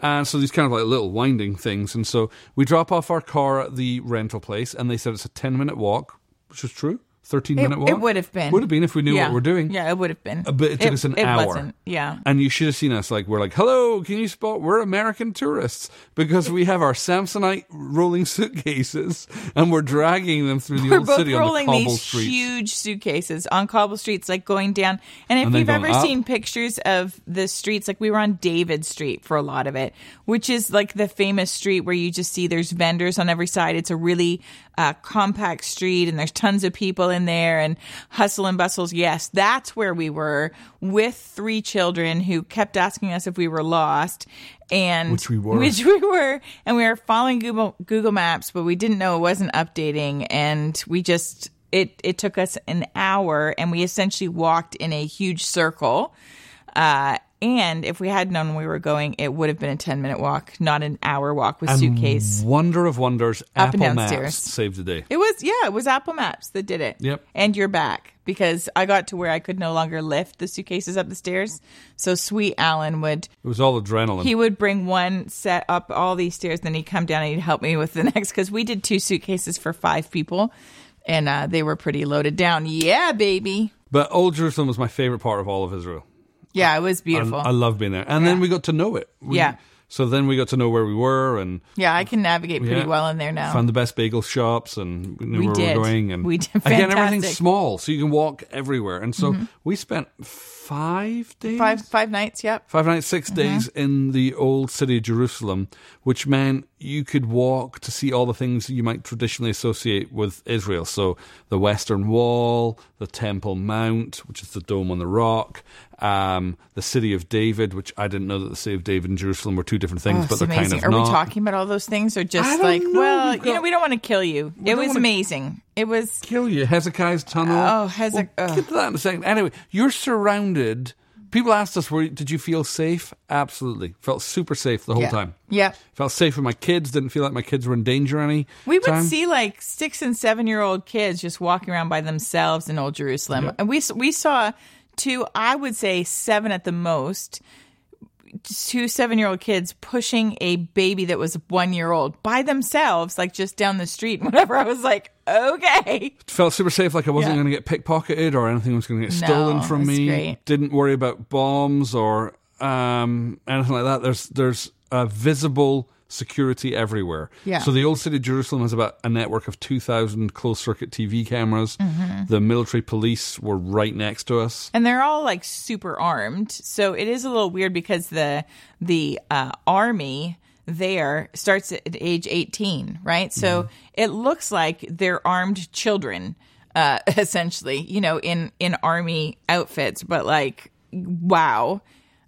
And so these kind of like little winding things. And so we drop off our car at the rental place, and they said it's a 10 minute walk, which is true. 13 It, minute walk. it would have been. Would have been if we knew yeah. what we're doing. Yeah, it would have been. Uh, But it took us an it hour. Wasn't. Yeah. And you should have seen us. Like, we're like, hello, can you spot? We're American tourists because we have our Samsonite rolling suitcases and we're dragging them through the We're old both city on the rolling cobble these streets. huge suitcases on cobble streets, like going down. And if And you've ever up. seen pictures of the streets, like we were on David Street for a lot of it, which is like the famous street where you just see there's vendors on every side. It's a really uh, compact street, and there's tons of people in there, and hustle and bustles. Yes, that's where we were with three children who kept asking us if we were lost. And Which we were. *laughs* which we were, and we were following Google Google Maps, but we didn't know it wasn't updating, and we just it it took us an hour, and we essentially walked in a huge circle. Uh, and if we had known we were going, it would have been a ten minute walk, not an hour walk with suitcase. Wonder of wonders, Up and Apple Maps downstairs. saved the day. It was yeah, it was Apple Maps that did it. Yep. And you're back because I got to where I could no longer lift the suitcases up the stairs. So sweet Alan would It was all adrenaline. he would bring one set up all these stairs, then he'd come down and he'd help me with the *laughs* next because we did two suitcases for five people, and uh, they were pretty loaded down. Yeah, baby. but Old Jerusalem was my favorite part of all of Israel. Yeah, it was beautiful. I love being there. And then we got to know it. We- Yeah. So then we got to know where we were and yeah, I can navigate pretty Yeah. well in there now. found the best bagel shops and we knew We where we did. were going. And We did. again, everything's small, so you can walk everywhere. And so we spent five days, Mm-hmm. Five five nights. Yep. five nights, 6 days in the old city of Jerusalem, which meant you could walk to see all the things you might traditionally associate with Israel. So the Western Wall, the Temple Mount, which is the dome on the rock, um, the city of David, which I didn't know that the city of David and Jerusalem were two different things, Oh, but they're amazing. kind of Are not. we talking about all those things, or just like, know. well, We've you know, we don't want to kill you. It was amazing. It was. kill you. Hezekiah's tunnel. Oh, Hezekiah. We'll get to that in a second. Anyway, you're surrounded. People asked us, "Were did you feel safe?" Absolutely, felt super safe the whole Yeah. time. Yeah. Felt safe with my kids. Didn't feel like my kids were in danger any. We would time. see like six and seven year old kids just walking around by themselves in Old Jerusalem, and we we saw two, I would say seven at the most, two seven year old kids pushing a baby that was one year old by themselves, like just down the street. *laughs* Whatever, I was like, okay, felt super safe. Like I wasn't Yeah. going to get pickpocketed or anything was going to get No, stolen from me. great. Didn't worry about bombs or um, anything like that. There's there's a visible security everywhere. Yeah. So the old city of Jerusalem has about a network of two thousand closed circuit TV cameras. Mm-hmm. The military police were right next to us. and they're all like super armed, so it is a little weird because the the uh, army there starts at age 18 right so it looks like they're armed children uh *laughs* essentially you know in in army outfits but like wow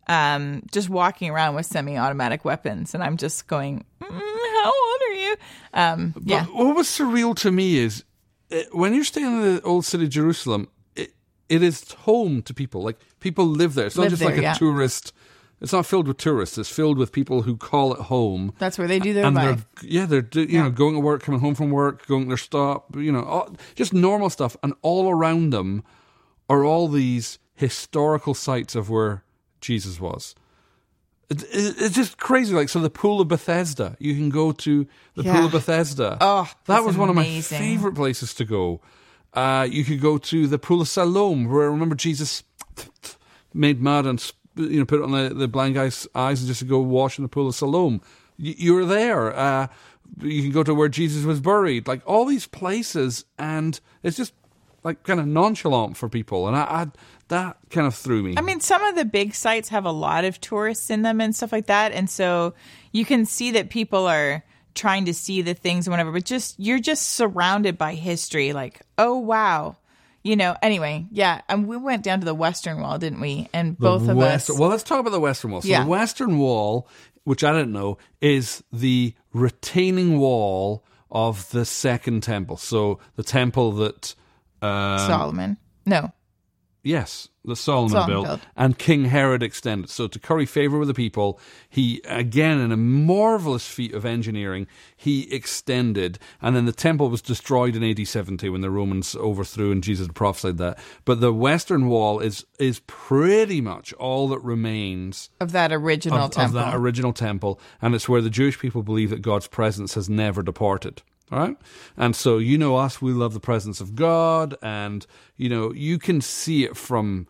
um just walking around with semi-automatic weapons and i'm just going mm, how old are you um yeah But what was surreal to me is uh, when you're staying in the old city of Jerusalem, it, it is home to people. Like people live there. It's not Live just there, like a yeah. tourist. It's not filled with tourists. It's filled with people who call it home. that's where they do their and life they're yeah they're do- you know going to work, coming home from work, going to their stop, you know, all, just normal stuff. And all around them are all these historical sites of where Jesus was. It, it, it's just crazy. Like so, the pool of Bethesda. You can go to the Yeah. pool of Bethesda. Oh, that was one of my favorite places to go. Uh, you could go to the pool of Siloam, where I remember Jesus made mud and you know put it on the, the blind guy's eyes and just to go wash in the pool of Siloam. You, you were there. Uh, you can go to where Jesus was buried, like all these places, and it's just like kind of nonchalant for people, and I, I that kind of threw me. I mean, some of the big sites have a lot of tourists in them and stuff like that. And so you can see that people are trying to see the things and whatever, but just you're just surrounded by history. Like, oh wow, you know. Anyway, yeah, and we went down to the Western Wall, didn't we? And both of West- us. Well, let's talk about the Western Wall. So Yeah. the Western Wall, which I didn't know, is the retaining wall of the Second Temple. So the temple that, um, Solomon. No. Yes, the Solomon, Solomon built. and King Herod extended. So to curry favor with the people, he again in a marvelous feat of engineering, he extended, and then the temple was destroyed in AD 70 when the Romans overthrew, and Jesus prophesied that. But the Western Wall is is pretty much all that remains Of that original of, of that original temple, and it's where the Jewish people believe that God's presence has never departed. All right, and so you know us, we love the presence of God, and you know you can see it from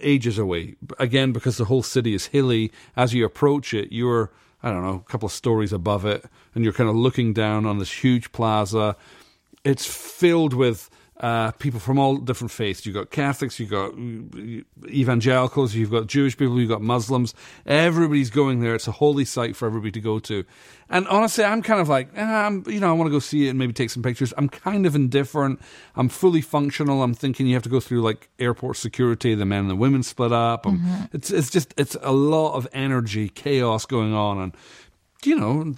ages away. Again, because the whole city is hilly. As you approach it, you're I don't know a couple of stories above it, and you're kind of looking down on this huge plaza. It's filled with uh, people from all different faiths. You've got Catholics, you've got evangelicals, you've got Jewish people, you've got Muslims. Everybody's going there. It's a holy site for everybody to go to. And honestly, I'm kind of like, eh, I'm, you know, I want to go see it and maybe take some pictures. I'm kind of indifferent. I'm fully functional. I'm thinking you have to go through like airport security. The men and the women split up. Um, It's it's just it's a lot of energy, chaos going on, and you know,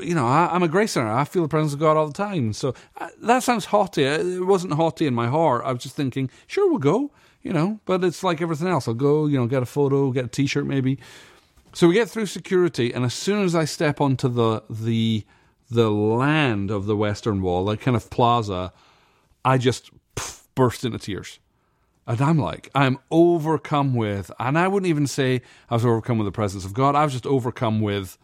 you know, I, I'm a grace center. I feel the presence of God all the time. So uh, that sounds haughty. It wasn't haughty in my heart. I was just thinking, sure, we'll go, you know, but it's like everything else. I'll go, you know, get a photo, get a t shirt maybe. So we get through security, and as soon as I step onto the, the, the land of the Western Wall, that kind of plaza, I just pff, burst into tears. And I'm like, I'm overcome with, and I wouldn't even say I was overcome with the presence of God. I was just overcome with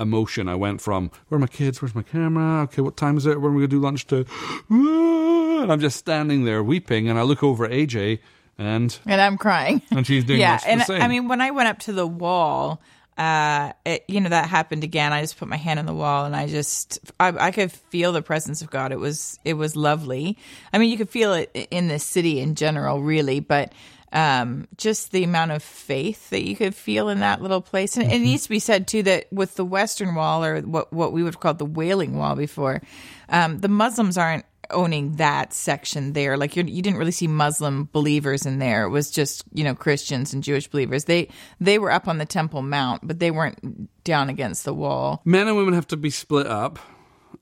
emotion. I went from, where are my kids? Where's my camera? Okay, what time is it? When are we going to do lunch to, *gasps* and I'm just standing there weeping. And I look over at AJ, and, and I'm crying. and she's doing yeah, and. I mean, when I went up to the wall, uh, it, you know, that happened again. I just put my hand on the wall, and I just, I, I could feel the presence of God. It was, it was lovely. I mean, you could feel it in the city in general, really, but um, just the amount of faith that you could feel in that little place. And it needs to be said too that with the Western Wall, or what what we would have called the Wailing Wall before, um, the Muslims aren't owning that section there. Like you're, you didn't really see Muslim believers in there. It was just you know Christians and Jewish believers. They they were up on the Temple Mount, but they weren't down against the wall. men and women have to be split up.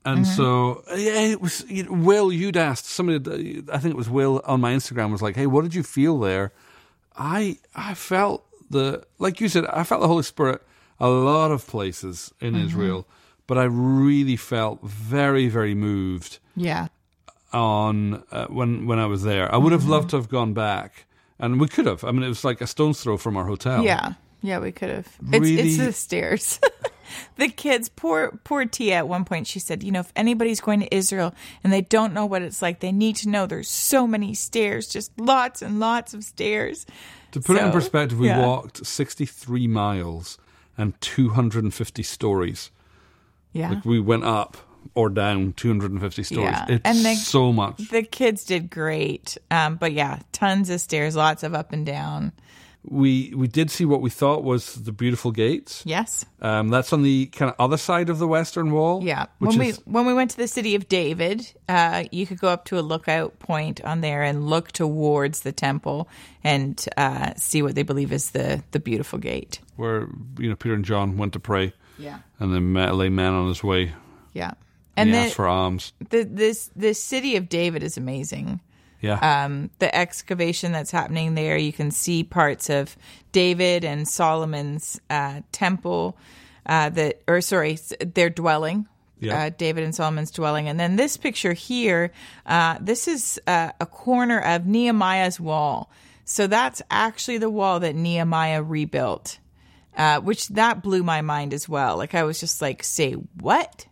And mm-hmm. so, yeah, it was you know, Will. You'd asked somebody. I think it was Will on my Instagram was like, "Hey, what did you feel there?" I I felt the like you said. I felt the Holy Spirit a lot of places in mm-hmm. Israel, but I really felt very very moved Yeah. on uh, when when I was there. I would have mm-hmm. loved to have gone back, and we could have. I mean, it was like a stone's throw from our hotel. Yeah, yeah, we could have. It's, Really- it's the stairs. *laughs* the kids, poor poor Tia. At one point, she said, "You know, if anybody's going to Israel and they don't know what it's like, they need to know there's so many stairs, just lots and lots of stairs." To put it in perspective, we yeah. walked 63 miles and 250 stories. Yeah, Like we went up or down 250 stories. Yeah, It's and they- so much. the kids did great. Um, but yeah, tons of stairs, lots of up and down. We we did see what we thought was the beautiful gates. Yes, Um, that's on the kind of other side of the western wall. yeah. which When is we when we went to the city of David, uh, you could go up to a lookout point on there and look towards the temple and uh, see what they believe is the the beautiful gate. where you know Peter and John went to pray, Yeah. and then met a lay man on his way, Yeah. and, And he the, asked for alms. the this this city of David is amazing. Yeah, Um, the excavation that's happening there, you can see parts of David and Solomon's uh, temple, uh, that or sorry, their dwelling. Yeah. Uh, David and Solomon's dwelling, and then this picture here, uh, this is uh, a corner of Nehemiah's wall. So that's actually the wall that Nehemiah rebuilt, uh, which that blew my mind as well. Like I was just like, "Say what?"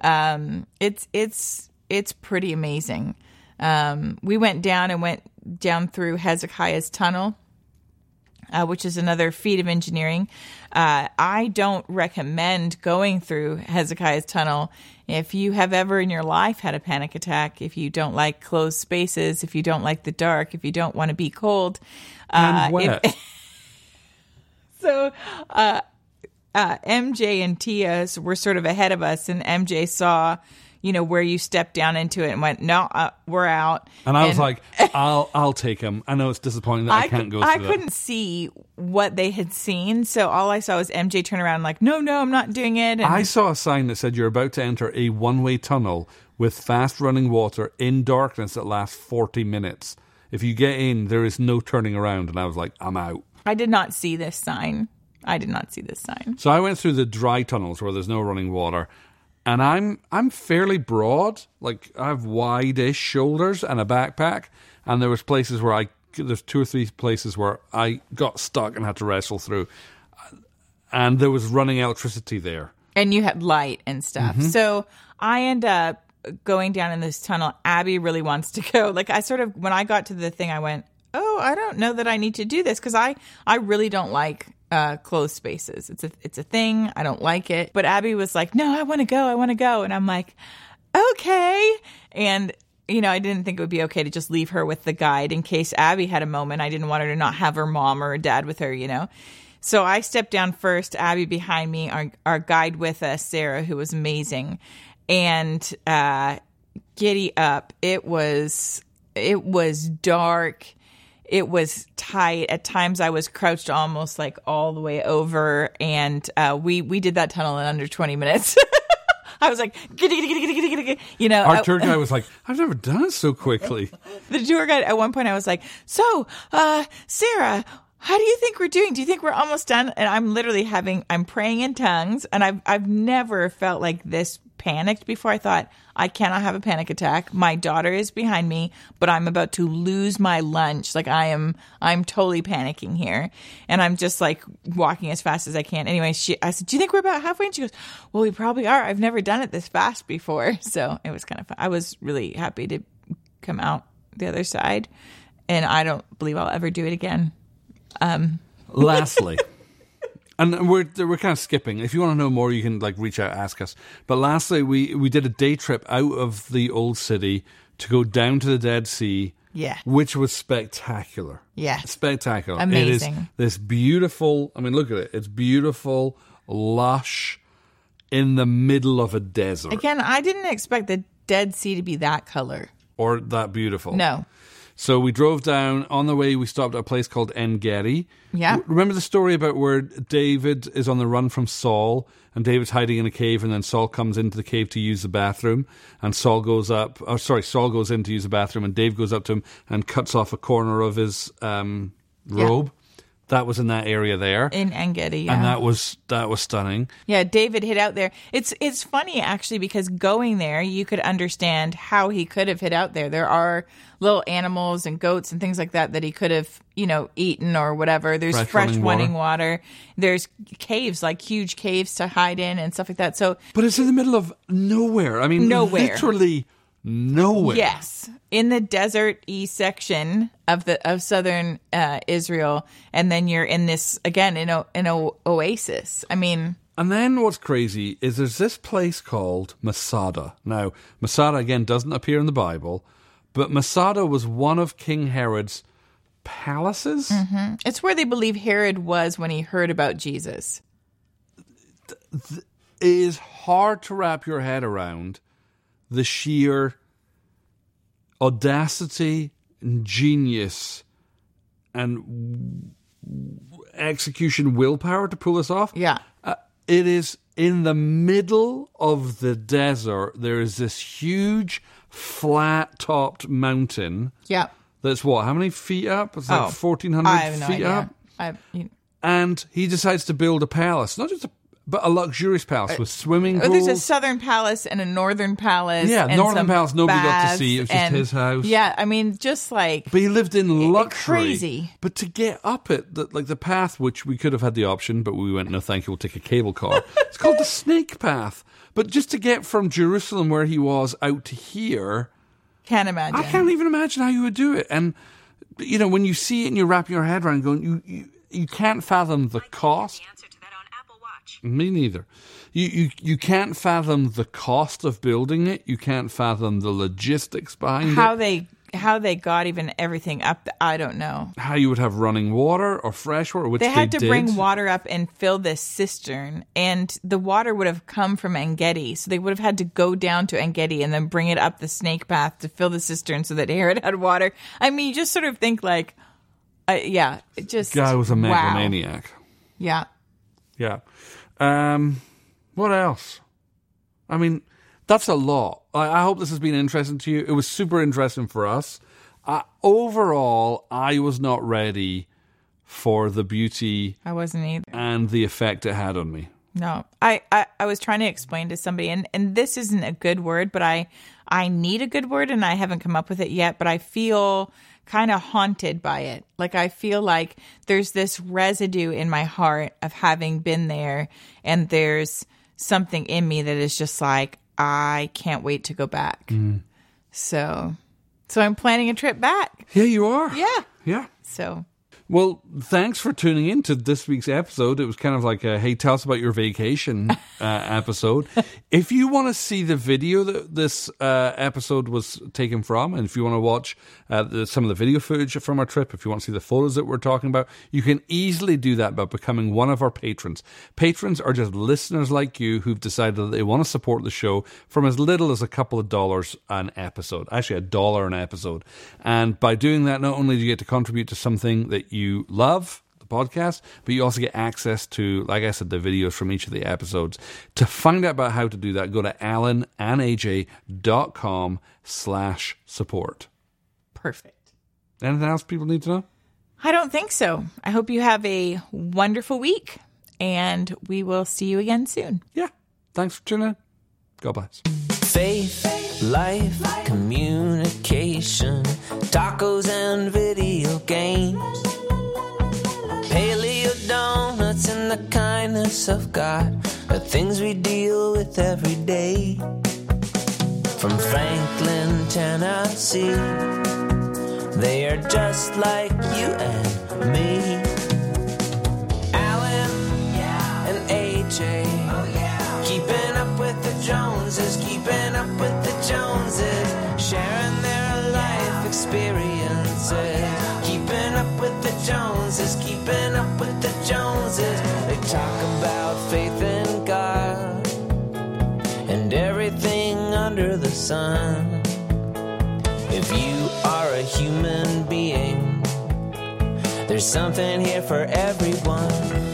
um, it's it's it's pretty amazing. Um, we went down and went down through Hezekiah's tunnel, uh, which is another feat of engineering. Uh, I don't recommend going through Hezekiah's tunnel if you have ever in your life had a panic attack, if you don't like closed spaces, if you don't like the dark, if you don't want to be cold. and uh, if- wet. *laughs* so uh, uh, MJ and Tia were sort of ahead of us, and MJ saw, you know, where you stepped down into it and went, "No, uh, we're out." And I was like, I'll I'll take him. I know it's disappointing that I, can't cou- go I couldn't that. see what they had seen, so all I saw was MJ turn around, like, "No, no, I'm not doing it." And I saw a sign that said you're about to enter a one-way tunnel with fast running water in darkness that lasts 40 minutes. If you get in, there is no turning around. And I was like, I'm out. I did not see this sign. I did not see this sign. So I went through the dry tunnels where there's no running water, and I'm I'm fairly broad, like I have wide-ish shoulders and a backpack, and there was places where I there's two or three places where I got stuck and had to wrestle through, and there was running electricity there. and you had light and stuff. Mm-hmm. So I end up going down in this tunnel. Abby really wants to *laughs* go. Like I sort of when I got to the thing, I went, "Oh, I don't know that I need to do this because I I really don't like." Uh, closed spaces. It's a it's a thing. I don't like it. But Abby was like, "No, I want to go. I want to go." And I'm like, "Okay." And you know, I didn't think it would be okay to just leave her with the guide in case Abby had a moment. I didn't want her to not have her mom or her dad with her, you know. So I stepped down first, Abby behind me, our, our guide with us, Sarah, who was amazing. And uh, giddy up. It was it was dark. It was tight. At times I was crouched almost like all the way over. And uh, we we did that tunnel in under 20 minutes. *laughs* I was like, giddy, giddy, giddy, giddy, giddy, giddy. you know, Our tour guide *laughs* was like, I've never done it so quickly. *laughs* the tour guide at one point I was like, "So, uh, Sarah, how do you think we're doing? Do you think we're almost done?" And I'm literally having I'm praying in tongues, and I've I've never felt like this panicked before. I thought I cannot have a panic attack. My daughter is behind me, but I'm about to lose my lunch. Like I am I'm totally panicking here, and I'm just like walking as fast as I can. Anyway, she I said, "Do you think we're about halfway?" And she goes, "Well, we probably are. I've never done it this fast before." *laughs* So it was kind of fun. I was really happy to come out the other side, and I don't believe I'll ever do it again. Um, *laughs* lastly, and we're we're kind of skipping. If you want to know more, you can like reach out, ask us. But lastly, we we did a day trip out of the old city to go down to the Dead Sea. Yeah. which was spectacular. Yeah. spectacular. It Amazing. is this beautiful. I mean, look at it. It's beautiful, lush, in the middle of a desert, Again, I didn't expect the Dead Sea to be that color. or that beautiful. No. So we drove down. On the way, we stopped at a place called En Gedi. Yeah. Remember the story about where David is on the run from Saul, and David's hiding in a cave, and then Saul comes into the cave to use the bathroom, and Saul goes up. Oh, sorry, Saul goes in to use the bathroom, and Dave goes up to him and cuts off a corner of his um, robe. That was in that area there, In Engedi, yeah. and that was that was stunning. Yeah, David hid out there. It's it's funny actually because going there, you could understand how he could have hid out there. There are little animals and goats and things like that that he could have, you know, eaten or whatever. There's Fresh fresh, running running water. There's caves, like huge caves to hide in and stuff like that. So But it's in the middle of nowhere. I mean, Nowhere. literally nowhere. Yes, in the desert e section of the of southern uh, Israel, and then you're in this again in a in a oasis. I mean, And then what's crazy is there's this place called Masada. Now, Masada again doesn't appear in the Bible, but Masada was one of King Herod's palaces. it's where they believe Herod was when he heard about Jesus. It is hard to wrap your head around the sheer audacity and genius and execution willpower to pull this off. Yeah, Uh, it is in the middle of the desert. There is this huge, flat topped mountain yeah. that's what? How many feet up? It's like Oh, 1,400 I have no feet up. I, you, And he decides to build a palace, not just a, but a luxurious palace with uh, swimming oh, pools. there's a southern palace and a northern palace. Yeah, and northern some palace nobody got to baths see. It was just and- his house. Yeah, I mean, just like but he lived in luxury. crazy. But to get up it, the, like the path, which we could have had the option, but we went, no, thank you, we'll take a cable car. *laughs* it's called the Snake Path. But just to get from Jerusalem, where he was, out to here, can't imagine. I can't even imagine how you would do it. And you know, when you see it and you wrap your head around, going, you you, you can't fathom the cost. The answer to that on Apple Watch. Me neither. You, you you can't fathom the cost of building it. You can't fathom the logistics behind how it. they how they got even everything up. I don't know. How you would have running water or fresh water, which They they, had to did. bring water up and fill this cistern, and the water would have come from Engedi, so they would have had to go down to Engedi and then bring it up the snake path to fill the cistern so that *laughs* Herod had water. I mean, you just sort of think like, uh, yeah, it just Guy was a wow. Yeah, Yeah. Um, what else? I mean, that's a lot. I, I hope this has been interesting to you. It was super interesting for us. Uh, overall, I was not ready for the beauty I wasn't either. and the effect it had on me. No, I, I, I was trying to explain to somebody, and, and this isn't a good word, but I, I need a good word, and I haven't come up with it yet. But I feel kind of haunted by it. Like I feel like there's this residue in my heart of having been there, and there's something in me that is just like I can't wait to go back. Mm. So, so I'm planning a trip back. Yeah, you are. Yeah. Yeah. So Well, thanks for tuning in to this week's episode. It was kind of like a hey, tell us about your vacation *laughs* uh, episode. if you want to see the video that this uh, episode was taken from, and if you want to watch uh, the, some of the video footage from our trip, if you want to see the photos that we're talking about, you can easily do that by becoming one of our patrons. Patrons are just listeners like you who've decided that they want to support the show from as little as a couple of dollars an episode, actually a dollar an episode. And by doing that, not only do you get to contribute to something that you love, the podcast, but you also get access to, like I said, the videos from each of the episodes. To find out about how to do that, go to alanandaj.com slash support. perfect. Anything else people need to know? I don't think so. I hope you have a wonderful week, and we will see you again soon. Yeah. Thanks for tuning in. God bless. Faith, life, communication, tacos and video games, paleo donuts and the kindness of God, the things we deal with every day. From Franklin, Tennessee, they are just like you and me. Alan and AJ. Keeping up with the Joneses, keeping up with the Joneses, sharing their life experiences. Joneses, keeping up with the Joneses. They talk about faith in God and everything under the sun. If you are a human being, there's something here for everyone.